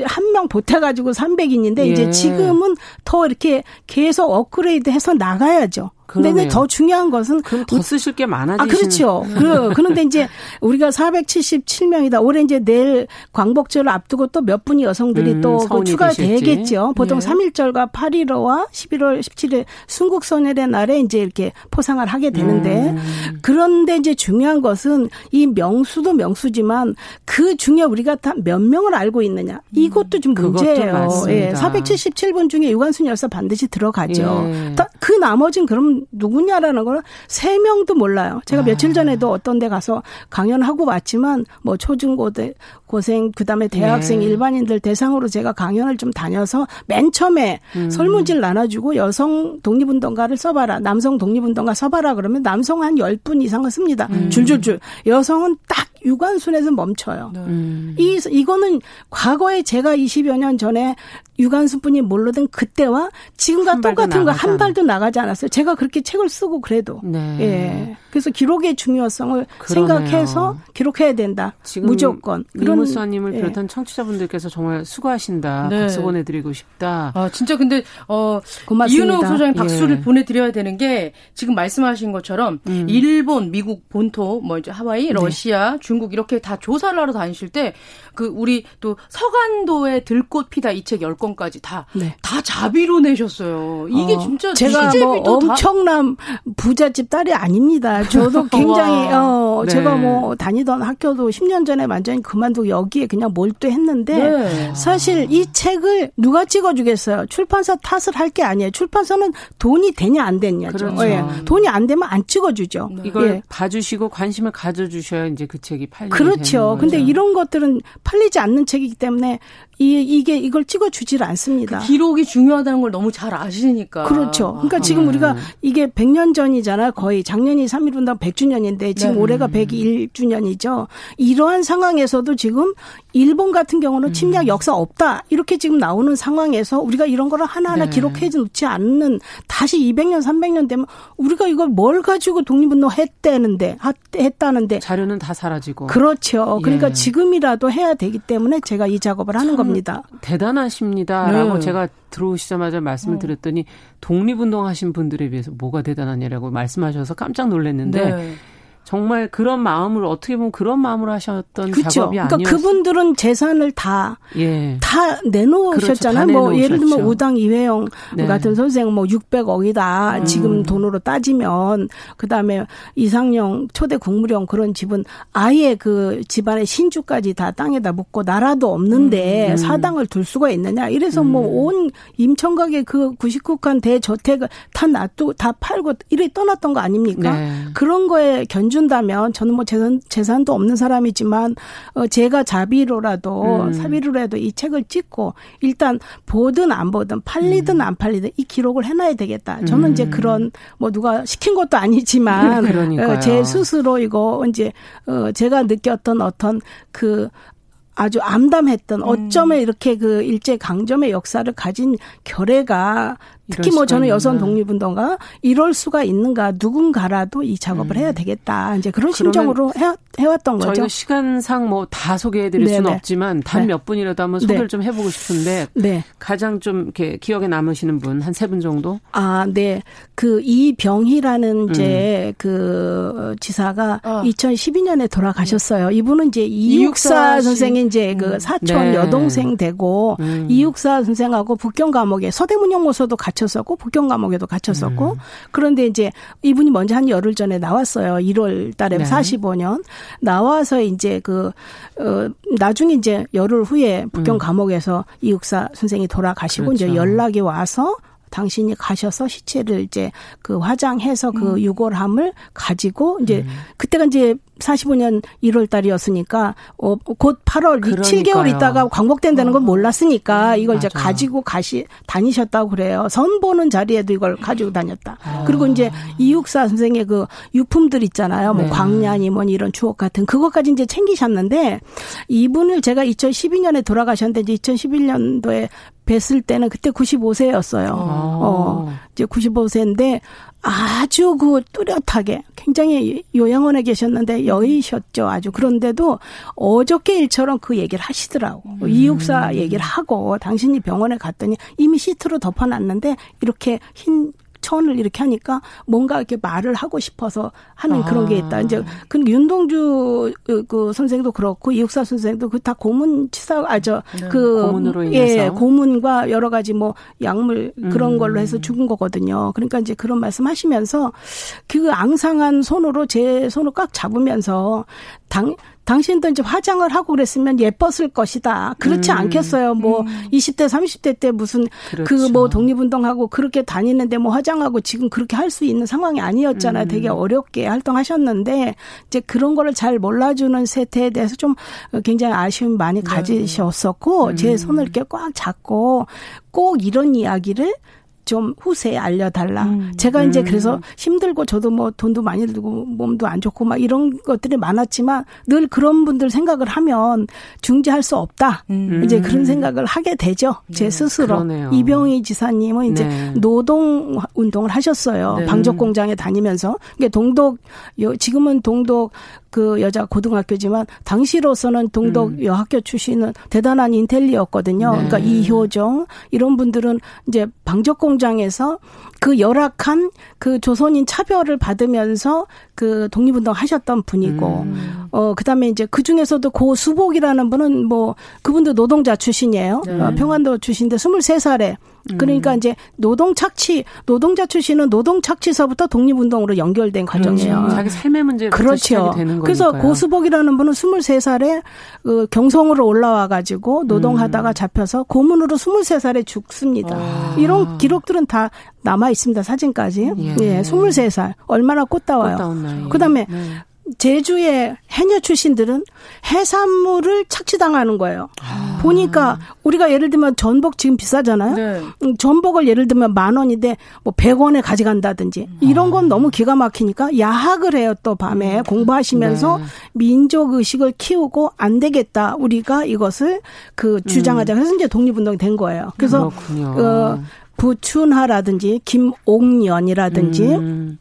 S5: 한 명 보태가지고 300인인데 예. 이제 지금은 더 이렇게 계속 업그레이드 해서 나가야죠. 근데 더 중요한 것은
S2: 그럼 더 쓰실 게 많아지시는.
S5: 아 그렇죠. 그 그런데 이제 우리가 477명이다. 올해 이제 내일 광복절을 앞두고 또 몇 분이 여성들이 음, 또그 추가되겠죠. 보통 네. 3.1절과 8.15와 11월 17일 순국선열의 날에 이제 이렇게 포상을 하게 되는데 음. 그런데 이제 중요한 것은 이 명수도 명수지만 그 중에 우리가 다 몇 명을 알고 있느냐 이것도 좀 문제예요. 예, 477분 중에 유관순 열사 반드시 들어가죠. 예. 그 나머지는 그럼 누구냐라는 걸세 명도 몰라요. 제가 아. 며칠 전에도 어떤 데 가서 강연하고 왔지만 뭐 초중고대 고생 그다음에 대학생 네. 일반인들 대상으로 제가 강연을 좀 다녀서 맨 처음에 음. 설문지를 나눠주고 여성 독립운동가를 써봐라 남성 독립운동가 써봐라 그러면 남성 한 10분 이상은 씁니다. 음. 줄줄줄 여성은 딱 유관순에서 멈춰요. 네. 음. 이 이거는 과거에 제가 20여 년 전에 유관순뿐이 모르던 그때와 지금과 똑같은 거 한 발도 나가지 않았어요. 제가 그렇게 책을 쓰고 그래도 네. 예. 그래서 기록의 중요성을 그러네요. 생각해서 기록해야 된다. 무조건.
S2: 그런 예. 비롯한 청취자분들께서 정말 수고하신다. 네. 박수 보내드리고 싶다.
S6: 아 진짜 근데 어 고맙습니다. 이은호 소장님 박수를 예. 보내드려야 되는 게 지금 말씀하신 것처럼 음. 일본, 미국 본토, 뭐 이제 하와이, 네. 러시아, 네. 중국 이렇게 다 조사를 하러 다니실 때 그 우리 또 서간도의 들꽃 피다 이 책 10권까지 다, 네. 다 자비로 내셨어요. 이게 어, 진짜
S5: 제가 뭐 엄청난 부잣집 딸이 아닙니다. 저도 굉장히, 어, 네. 제가 뭐 다니던 학교도 10년 전에 완전히 그만두고 여기에 그냥 몰두했는데 네. 사실 이 책을 누가 찍어주겠어요? 출판사 탓을 할 게 아니에요. 출판사는 돈이 되냐 안 되냐죠. 그렇죠. 예. 돈이 안 되면 안 찍어주죠.
S2: 이걸 예. 봐주시고 관심을 가져주셔야 이제 그 책이 팔리는
S5: 그렇죠. 근데 이런 것들은 팔리지 않는 책이기 때문에 이, 이게 이걸 찍어주질 않습니다.
S6: 그 기록이 중요하다는 걸 너무 잘 아시니까.
S5: 그렇죠. 그러니까 아, 지금 네. 우리가 이게 100년 전이잖아요. 거의 작년이 3.1운동 100주년인데 지금 네. 올해가 101주년이죠. 이러한 상황에서도 지금 일본 같은 경우는 음. 침략 역사 없다. 이렇게 지금 나오는 상황에서 우리가 이런 거를 하나하나 네. 기록해 놓지 않는 다시 200년, 300년 되면 우리가 이걸 뭘 가지고 독립운동 했다는데, 했다는데.
S2: 자료는 다 사라지고.
S5: 그렇죠. 그러니까 예. 지금이라도 해야 되기 때문에 제가 이 작업을 하는 겁니다.
S2: 대단하십니다라고 네. 제가 들어오시자마자 말씀을 네. 드렸더니 독립운동 하신 분들에 비해서 뭐가 대단하냐라고 말씀하셔서 깜짝 놀랐는데 네. 정말 그런 마음을 어떻게 보면 그런 마음으로 하셨던 그렇죠. 작업이
S5: 아니었어요. 그러니까 그분들은 재산을 다다 예. 다 내놓으셨잖아요. 그렇죠. 다 뭐 예를 들면 오당 이회영 네. 같은 선생 뭐 600억이다. 음. 지금 돈으로 따지면 그다음에 이상영 초대 국무령 그런 집은 아예 그 집안의 신주까지 다 땅에다 묻고 나라도 없는데 음. 음. 사당을 둘 수가 있느냐. 이래서 뭐 음. 뭐온 임청각의 그 99칸 대저택을 다 놔두고 다 팔고 이래 떠났던 거 아닙니까? 네. 그런 거에 견 준다면 저는 뭐 재산 재산도 없는 사람이지만 어 제가 자비로라도 음. 사비로라도 이 책을 찍고 일단 보든 안 보든 팔리든 음. 안 팔리든 이 기록을 해놔야 되겠다. 저는 음. 이제 그런 뭐 누가 시킨 것도 아니지만 어, 제 스스로 이거 이제 어 제가 느꼈던 어떤 그 아주 암담했던 음. 어쩌면 이렇게 그 일제 강점의 역사를 가진 결례가 특히 뭐 저는 여성 독립운동가 이럴 수가 있는가 누군가라도 이 작업을 음. 해야 되겠다 이제 그런 심정으로 해, 해왔던 거죠.
S2: 저희가 시간상 뭐 다 소개해드릴 네네. 수는 없지만 단몇 네. 분이라도 한번 소개를 네. 좀 해보고 싶은데 네. 가장 좀 이렇게 기억에 남으시는 분 한 세 분 정도?
S5: 아, 네. 그 이병희라는 이제 음. 그 지사가 어. 2012년에 돌아가셨어요. 이분은 이제 이육사 선생이 이제 그 음. 사촌 네. 여동생 되고 음. 이육사 선생하고 북경 감옥에 서대문형모소도 같이 갇혔었고 북경 감옥에도 갇혔었고 음. 그런데 이제 이분이 먼저 한 열흘 전에 나왔어요. 1월 달에 네. 45년 나와서 이제 그 어, 나중에 이제 열흘 후에 북경 음. 감옥에서 이육사 선생이 돌아가시고 그렇죠. 이제 연락이 와서 당신이 가셔서 시체를 이제 그 화장해서 그 음. 유골함을 가지고 이제 음. 그때가 이제 45년 1월 달이었으니까 어, 곧 8월 그러니까요. 7개월 있다가 광복된다는 걸 어. 몰랐으니까 음, 이걸 이제 가지고 가시 다니셨다고 그래요. 선 보는 자리에도 이걸 가지고 다녔다. 아. 그리고 이제 이육사 선생의 그 유품들 있잖아요. 뭐 네. 광란이 뭐 이런 추억 같은 그것까지 이제 챙기셨는데 이분을 제가 2012년에 돌아가셨는데 이제 2011년도에 뵀을 때는 그때 95세였어요. 아. 어, 이제 95세인데 아주 그 뚜렷하게 굉장히 요양원에 계셨는데 여의셨죠. 아주 그런데도 어저께 일처럼 그 얘기를 하시더라고. 음. 이육사 얘기를 하고 당신이 병원에 갔더니 이미 시트로 덮어놨는데 이렇게 흰 천을 이렇게 하니까 뭔가 이렇게 말을 하고 싶어서 하는 아. 그런 게 있다. 이제 그 윤동주 그 선생도 그렇고 이육사 선생도 그 다 고문 치사 아저 네. 그 고문으로 인해서 예, 고문과 여러 가지 뭐 약물 그런 음. 걸로 해서 죽은 거거든요. 그러니까 이제 그런 말씀하시면서 그 앙상한 손으로 제 손을 꽉 잡으면서 당 당신도 이제 화장을 하고 그랬으면 예뻤을 것이다. 그렇지 음. 않겠어요. 뭐 음. 20대 30대 때 무슨 그 그뭐 그렇죠. 독립운동하고 그렇게 다니는데 뭐 화장하고 지금 그렇게 할 수 있는 상황이 아니었잖아요. 음. 되게 어렵게 활동하셨는데 이제 그런 거를 잘 몰라주는 세태에 대해서 좀 굉장히 아쉬움 많이 네. 가지셨었고 네. 제 손을 이렇게 꽉 잡고 꼭 이런 이야기를 좀 후세에 알려달라. 음. 제가 이제 음. 그래서 힘들고 저도 뭐 돈도 많이 들고 몸도 안 좋고 막 이런 것들이 많았지만 늘 그런 분들 생각을 하면 중지할 수 없다. 음. 이제 그런 생각을 하게 되죠. 제 네. 스스로. 그러네요. 이병희 지사님은 이제 네. 노동 운동을 하셨어요. 네. 방적 공장에 다니면서. 이게 동독 지금은 동독 그 여자 고등학교지만 당시로서는 동덕 음. 여학교 출신은 대단한 인텔리였거든요. 네. 그러니까 이효정 이런 분들은 이제 방적 공장에서 그 열악한 그 조선인 차별을 받으면서 그 독립운동 하셨던 분이고 음. 어 그다음에 이제 그 중에서도 고 수복이라는 분은 뭐 그분도 노동자 출신이에요. 네. 어, 평안도 출신인데 23살에 그러니까 음. 이제 노동 착취 노동자 출신은 노동 착취서부터 독립운동으로 연결된 과정이에요.
S2: 그렇죠. 자기 삶의 문제부터 그렇죠. 되는
S5: 그래서 고수복이라는 분은 23살에 그 경성으로 올라와 가지고 노동하다가 음. 잡혀서 고문으로 23살에 죽습니다. 와. 이런 기록들은 다 남아 있습니다. 사진까지. 예. 예. 23살. 얼마나 꽃다워요. 그다음에 네. 제주의 해녀 출신들은 해산물을 착취당하는 거예요. 아. 보니까 우리가 예를 들면 전복 지금 비싸잖아요. 네. 음, 전복을 예를 들면 만 원인데 뭐 100원에 가져간다든지 이런 건 너무 기가 막히니까 야학을 해요. 또 밤에 음. 공부하시면서 네. 민족 의식을 키우고 안 되겠다. 우리가 이것을 그 주장하자. 그래서 이제 독립운동이 된 거예요. 그래서 그렇군요. 어 부춘하라든지 김옥년이라든지 음.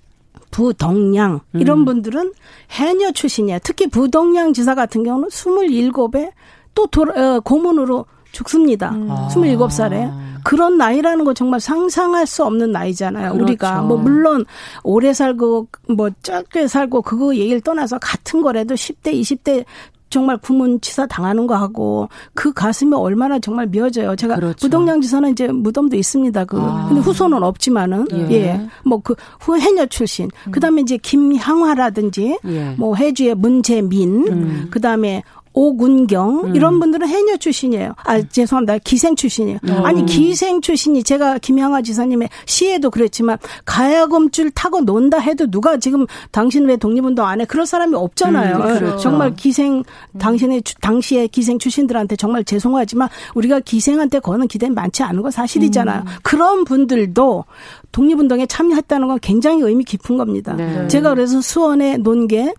S5: 부덕량 이런 음. 분들은 해녀 출신이야. 특히 부덕량 지사 같은 경우는 27에 또 돌아, 어, 고문으로 죽습니다. 음. 27살에. 그런 나이라는 거 정말 상상할 수 없는 나이잖아요. 그렇죠. 우리가 뭐 물론 오래 살고 뭐 짧게 살고 그거 얘기를 떠나서 같은 거라도 10대 20대 정말 구문치사 당하는 거 하고 그 가슴이 얼마나 정말 미어져요. 제가 그렇죠. 부동량 지사는 이제 무덤도 있습니다. 그 아. 근데 후손은 없지만은 예, 예. 뭐그 후해녀 출신. 음. 그다음에 이제 김향화라든지 예. 뭐 해주의 문재민 음. 그다음에 오군경 음. 이런 분들은 해녀 출신이에요. 아 음. 죄송합니다. 기생 출신이에요. 음. 아니 기생 출신이 제가 김양화 지사님의 시에도 그랬지만 가야금줄 타고 논다 해도 누가 지금 당신 왜 독립운동 안 해? 그럴 사람이 없잖아요. 음, 그렇죠. 정말 기생 당신의 당시에 기생 출신들한테 정말 죄송하지만 우리가 기생한테 거는 기대는 많지 않은 건 사실이잖아요. 음. 그런 분들도 독립운동에 참여했다는 건 굉장히 의미 깊은 겁니다. 네. 제가 그래서 수원에 논게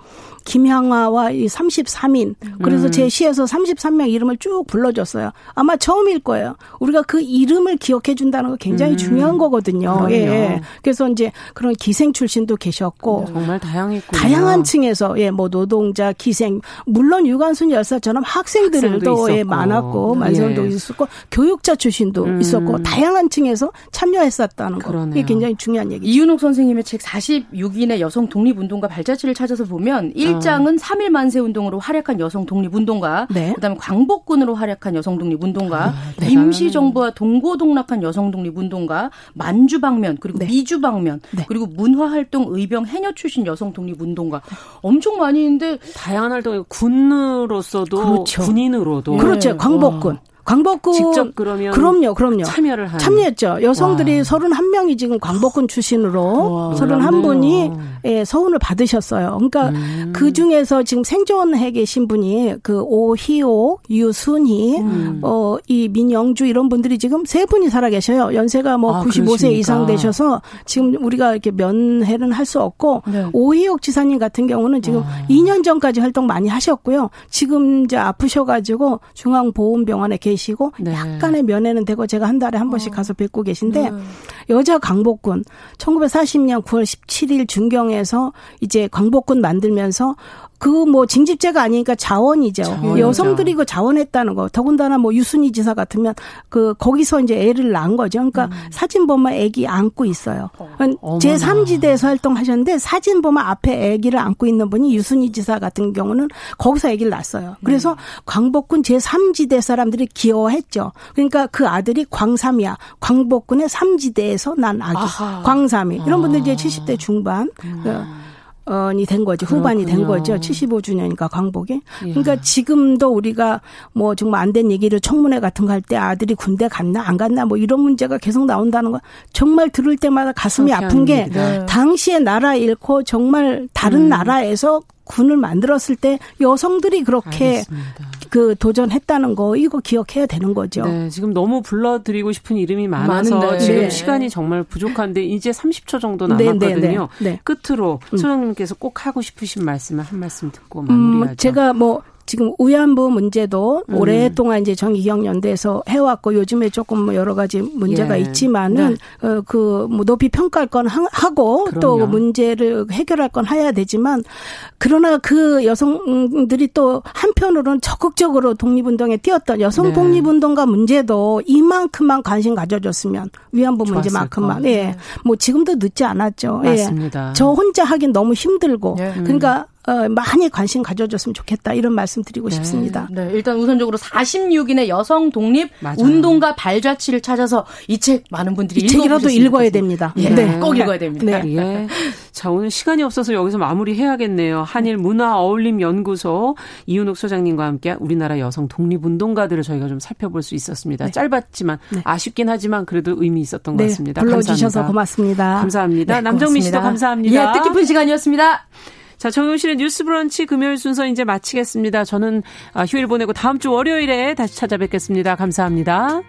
S5: 김향화와 이 33인 그래서 음. 제 시에서 33명 이름을 쭉 불러줬어요. 아마 처음일 거예요. 우리가 그 이름을 기억해 준다는 거 굉장히 음. 중요한 거거든요. 예, 예. 그래서 이제 그런 기생 출신도 계셨고
S2: 네, 정말 다양했고
S5: 다양한 층에서 예, 뭐 노동자, 기생 물론 유관순 열사처럼 학생들도 예, 많았고 만성도 예. 있었고 교육자 출신도 음. 있었고 다양한 층에서 참여했었다는 거. 그러네요. 이게 굉장히 중요한 얘기죠.
S6: 이윤옥 선생님의 책 46인의 여성 독립운동가 발자취를 찾아서 보면 1 장은 3일 만세 운동으로 활약한 여성 독립 운동가, 네. 그다음에 광복군으로 활약한 여성 독립 운동가, 아, 임시 정부와 동고동락한 여성 독립 운동가, 만주 방면 그리고 네. 미주 방면 네. 그리고 문화 활동 의병 해녀 출신 여성 독립 운동가 엄청 많이 있는데
S2: 다양한 활동 군으로서도 그렇죠. 군인으로도
S5: 그렇죠. 광복군. 와. 광복군
S2: 직접 그러면
S5: 그럼요, 그럼요.
S2: 참여를 한
S5: 참여했죠. 여성들이 와. 31명이 지금 광복군 출신으로 와, 31분이 예, 서운을 받으셨어요. 그러니까 음. 그 중에서 지금 생존해 계신 분이 그 오희옥, 유순희, 음. 어이 민영주 이런 분들이 지금 세 분이 살아 계셔요. 연세가 뭐 아, 95세 그러십니까? 이상 되셔서 지금 우리가 이렇게 면회는 할 수 없고 네. 오희옥 지사님 같은 경우는 지금 아. 2년 전까지 활동 많이 하셨고요. 지금 이제 아프셔 가지고 중앙보훈병원에 계시 계시고 네. 약간의 면회는 되고 제가 한 달에 한 번씩 어. 가서 뵙고 계신데 음. 여자 광복군 1940년 9월 17일 중경에서 이제 광복군 만들면서 그 뭐 징집제가 아니니까 자원이죠. 자원이죠. 여성들이 그 자원했다는 거. 더군다나 뭐 유순희 지사 같으면 그 거기서 이제 애를 낳은 거죠. 그러니까 음. 사진 보면 애기 안고 있어요. 어. 제3지대에서 활동하셨는데 사진 보면 앞에 애기를 안고 있는 분이 유순희 지사 같은 경우는 거기서 애기를 낳았어요. 그래서 음. 광복군 제3지대 사람들이 기여했죠. 그러니까 그 아들이 광삼이야. 광복군의 3지대에서 난 아기. 아하. 광삼이. 이런 분들 이제 70대 중반. 음. 언이 된 거죠. 후반이 그렇군요. 된 거죠. 75주년이니까 광복이. 예. 그러니까 지금도 우리가 뭐 정말 안 된 얘기를 청문회 같은 거 할 때 아들이 군대 갔나 안 갔나 뭐 이런 문제가 계속 나온다는 거 정말 들을 때마다 가슴이 아픈 게 네. 당시에 나라 잃고 정말 다른 음. 나라에서 군을 만들었을 때 여성들이 그렇게 알겠습니다. 그 도전했다는 거 이거 기억해야 되는 거죠.
S2: 네, 지금 너무 불러드리고 싶은 이름이 많아서 많은데. 지금 네. 시간이 정말 부족한데 이제 30초 정도 네, 네, 남았거든요. 네, 네, 끝으로 음. 소장님께서 꼭 하고 싶으신 말씀을 한 말씀 듣고 마무리하죠. 음,
S5: 제가 뭐 지금 위안부 문제도 음. 오랫동안 이제 정의경 연대에서 해왔고 요즘에 조금 뭐 여러 가지 문제가 예. 있지만은 네. 어, 그뭐 높이 평가할 건 하고 그럼요. 또 문제를 해결할 건 해야 되지만 그러나 그 여성들이 또 한편으로는 적극적으로 독립운동에 뛰었던 여성 네. 독립운동가 문제도 이만큼만 관심 가져줬으면 위안부 문제만큼만 예. 네. 뭐 지금도 늦지 않았죠.
S2: 예. 맞습니다.
S5: 예. 저 혼자 하긴 너무 힘들고 네. 그러니까 어, 많이 관심 가져줬으면 좋겠다 이런 말씀 드리고 네. 싶습니다.
S6: 네, 일단 우선적으로 46인의 여성 독립 맞아요. 운동가 발자취를 찾아서 이 책 많은 분들이 이
S5: 책이라도 읽어야 됩니다.
S6: 예, 네. 꼭 읽어야 됩니다. 네.
S2: 예. 자, 오늘 시간이 없어서 여기서 마무리해야겠네요. 한일 문화 어울림 연구소 이윤옥 소장님과 함께 우리나라 여성 독립 운동가들을 저희가 좀 살펴볼 수 있었습니다. 네. 짧았지만 네. 아쉽긴 하지만 그래도 의미 있었던 것 같습니다.
S5: 불러주셔서 감사합니다. 고맙습니다.
S2: 감사합니다. 남정미 씨도 감사합니다.
S6: 예, 뜻깊은 시간이었습니다.
S2: 자, 정용실의 뉴스 브런치 금요일 순서 이제 마치겠습니다. 저는 아, 휴일 보내고 다음 주 월요일에 다시 찾아뵙겠습니다. 감사합니다.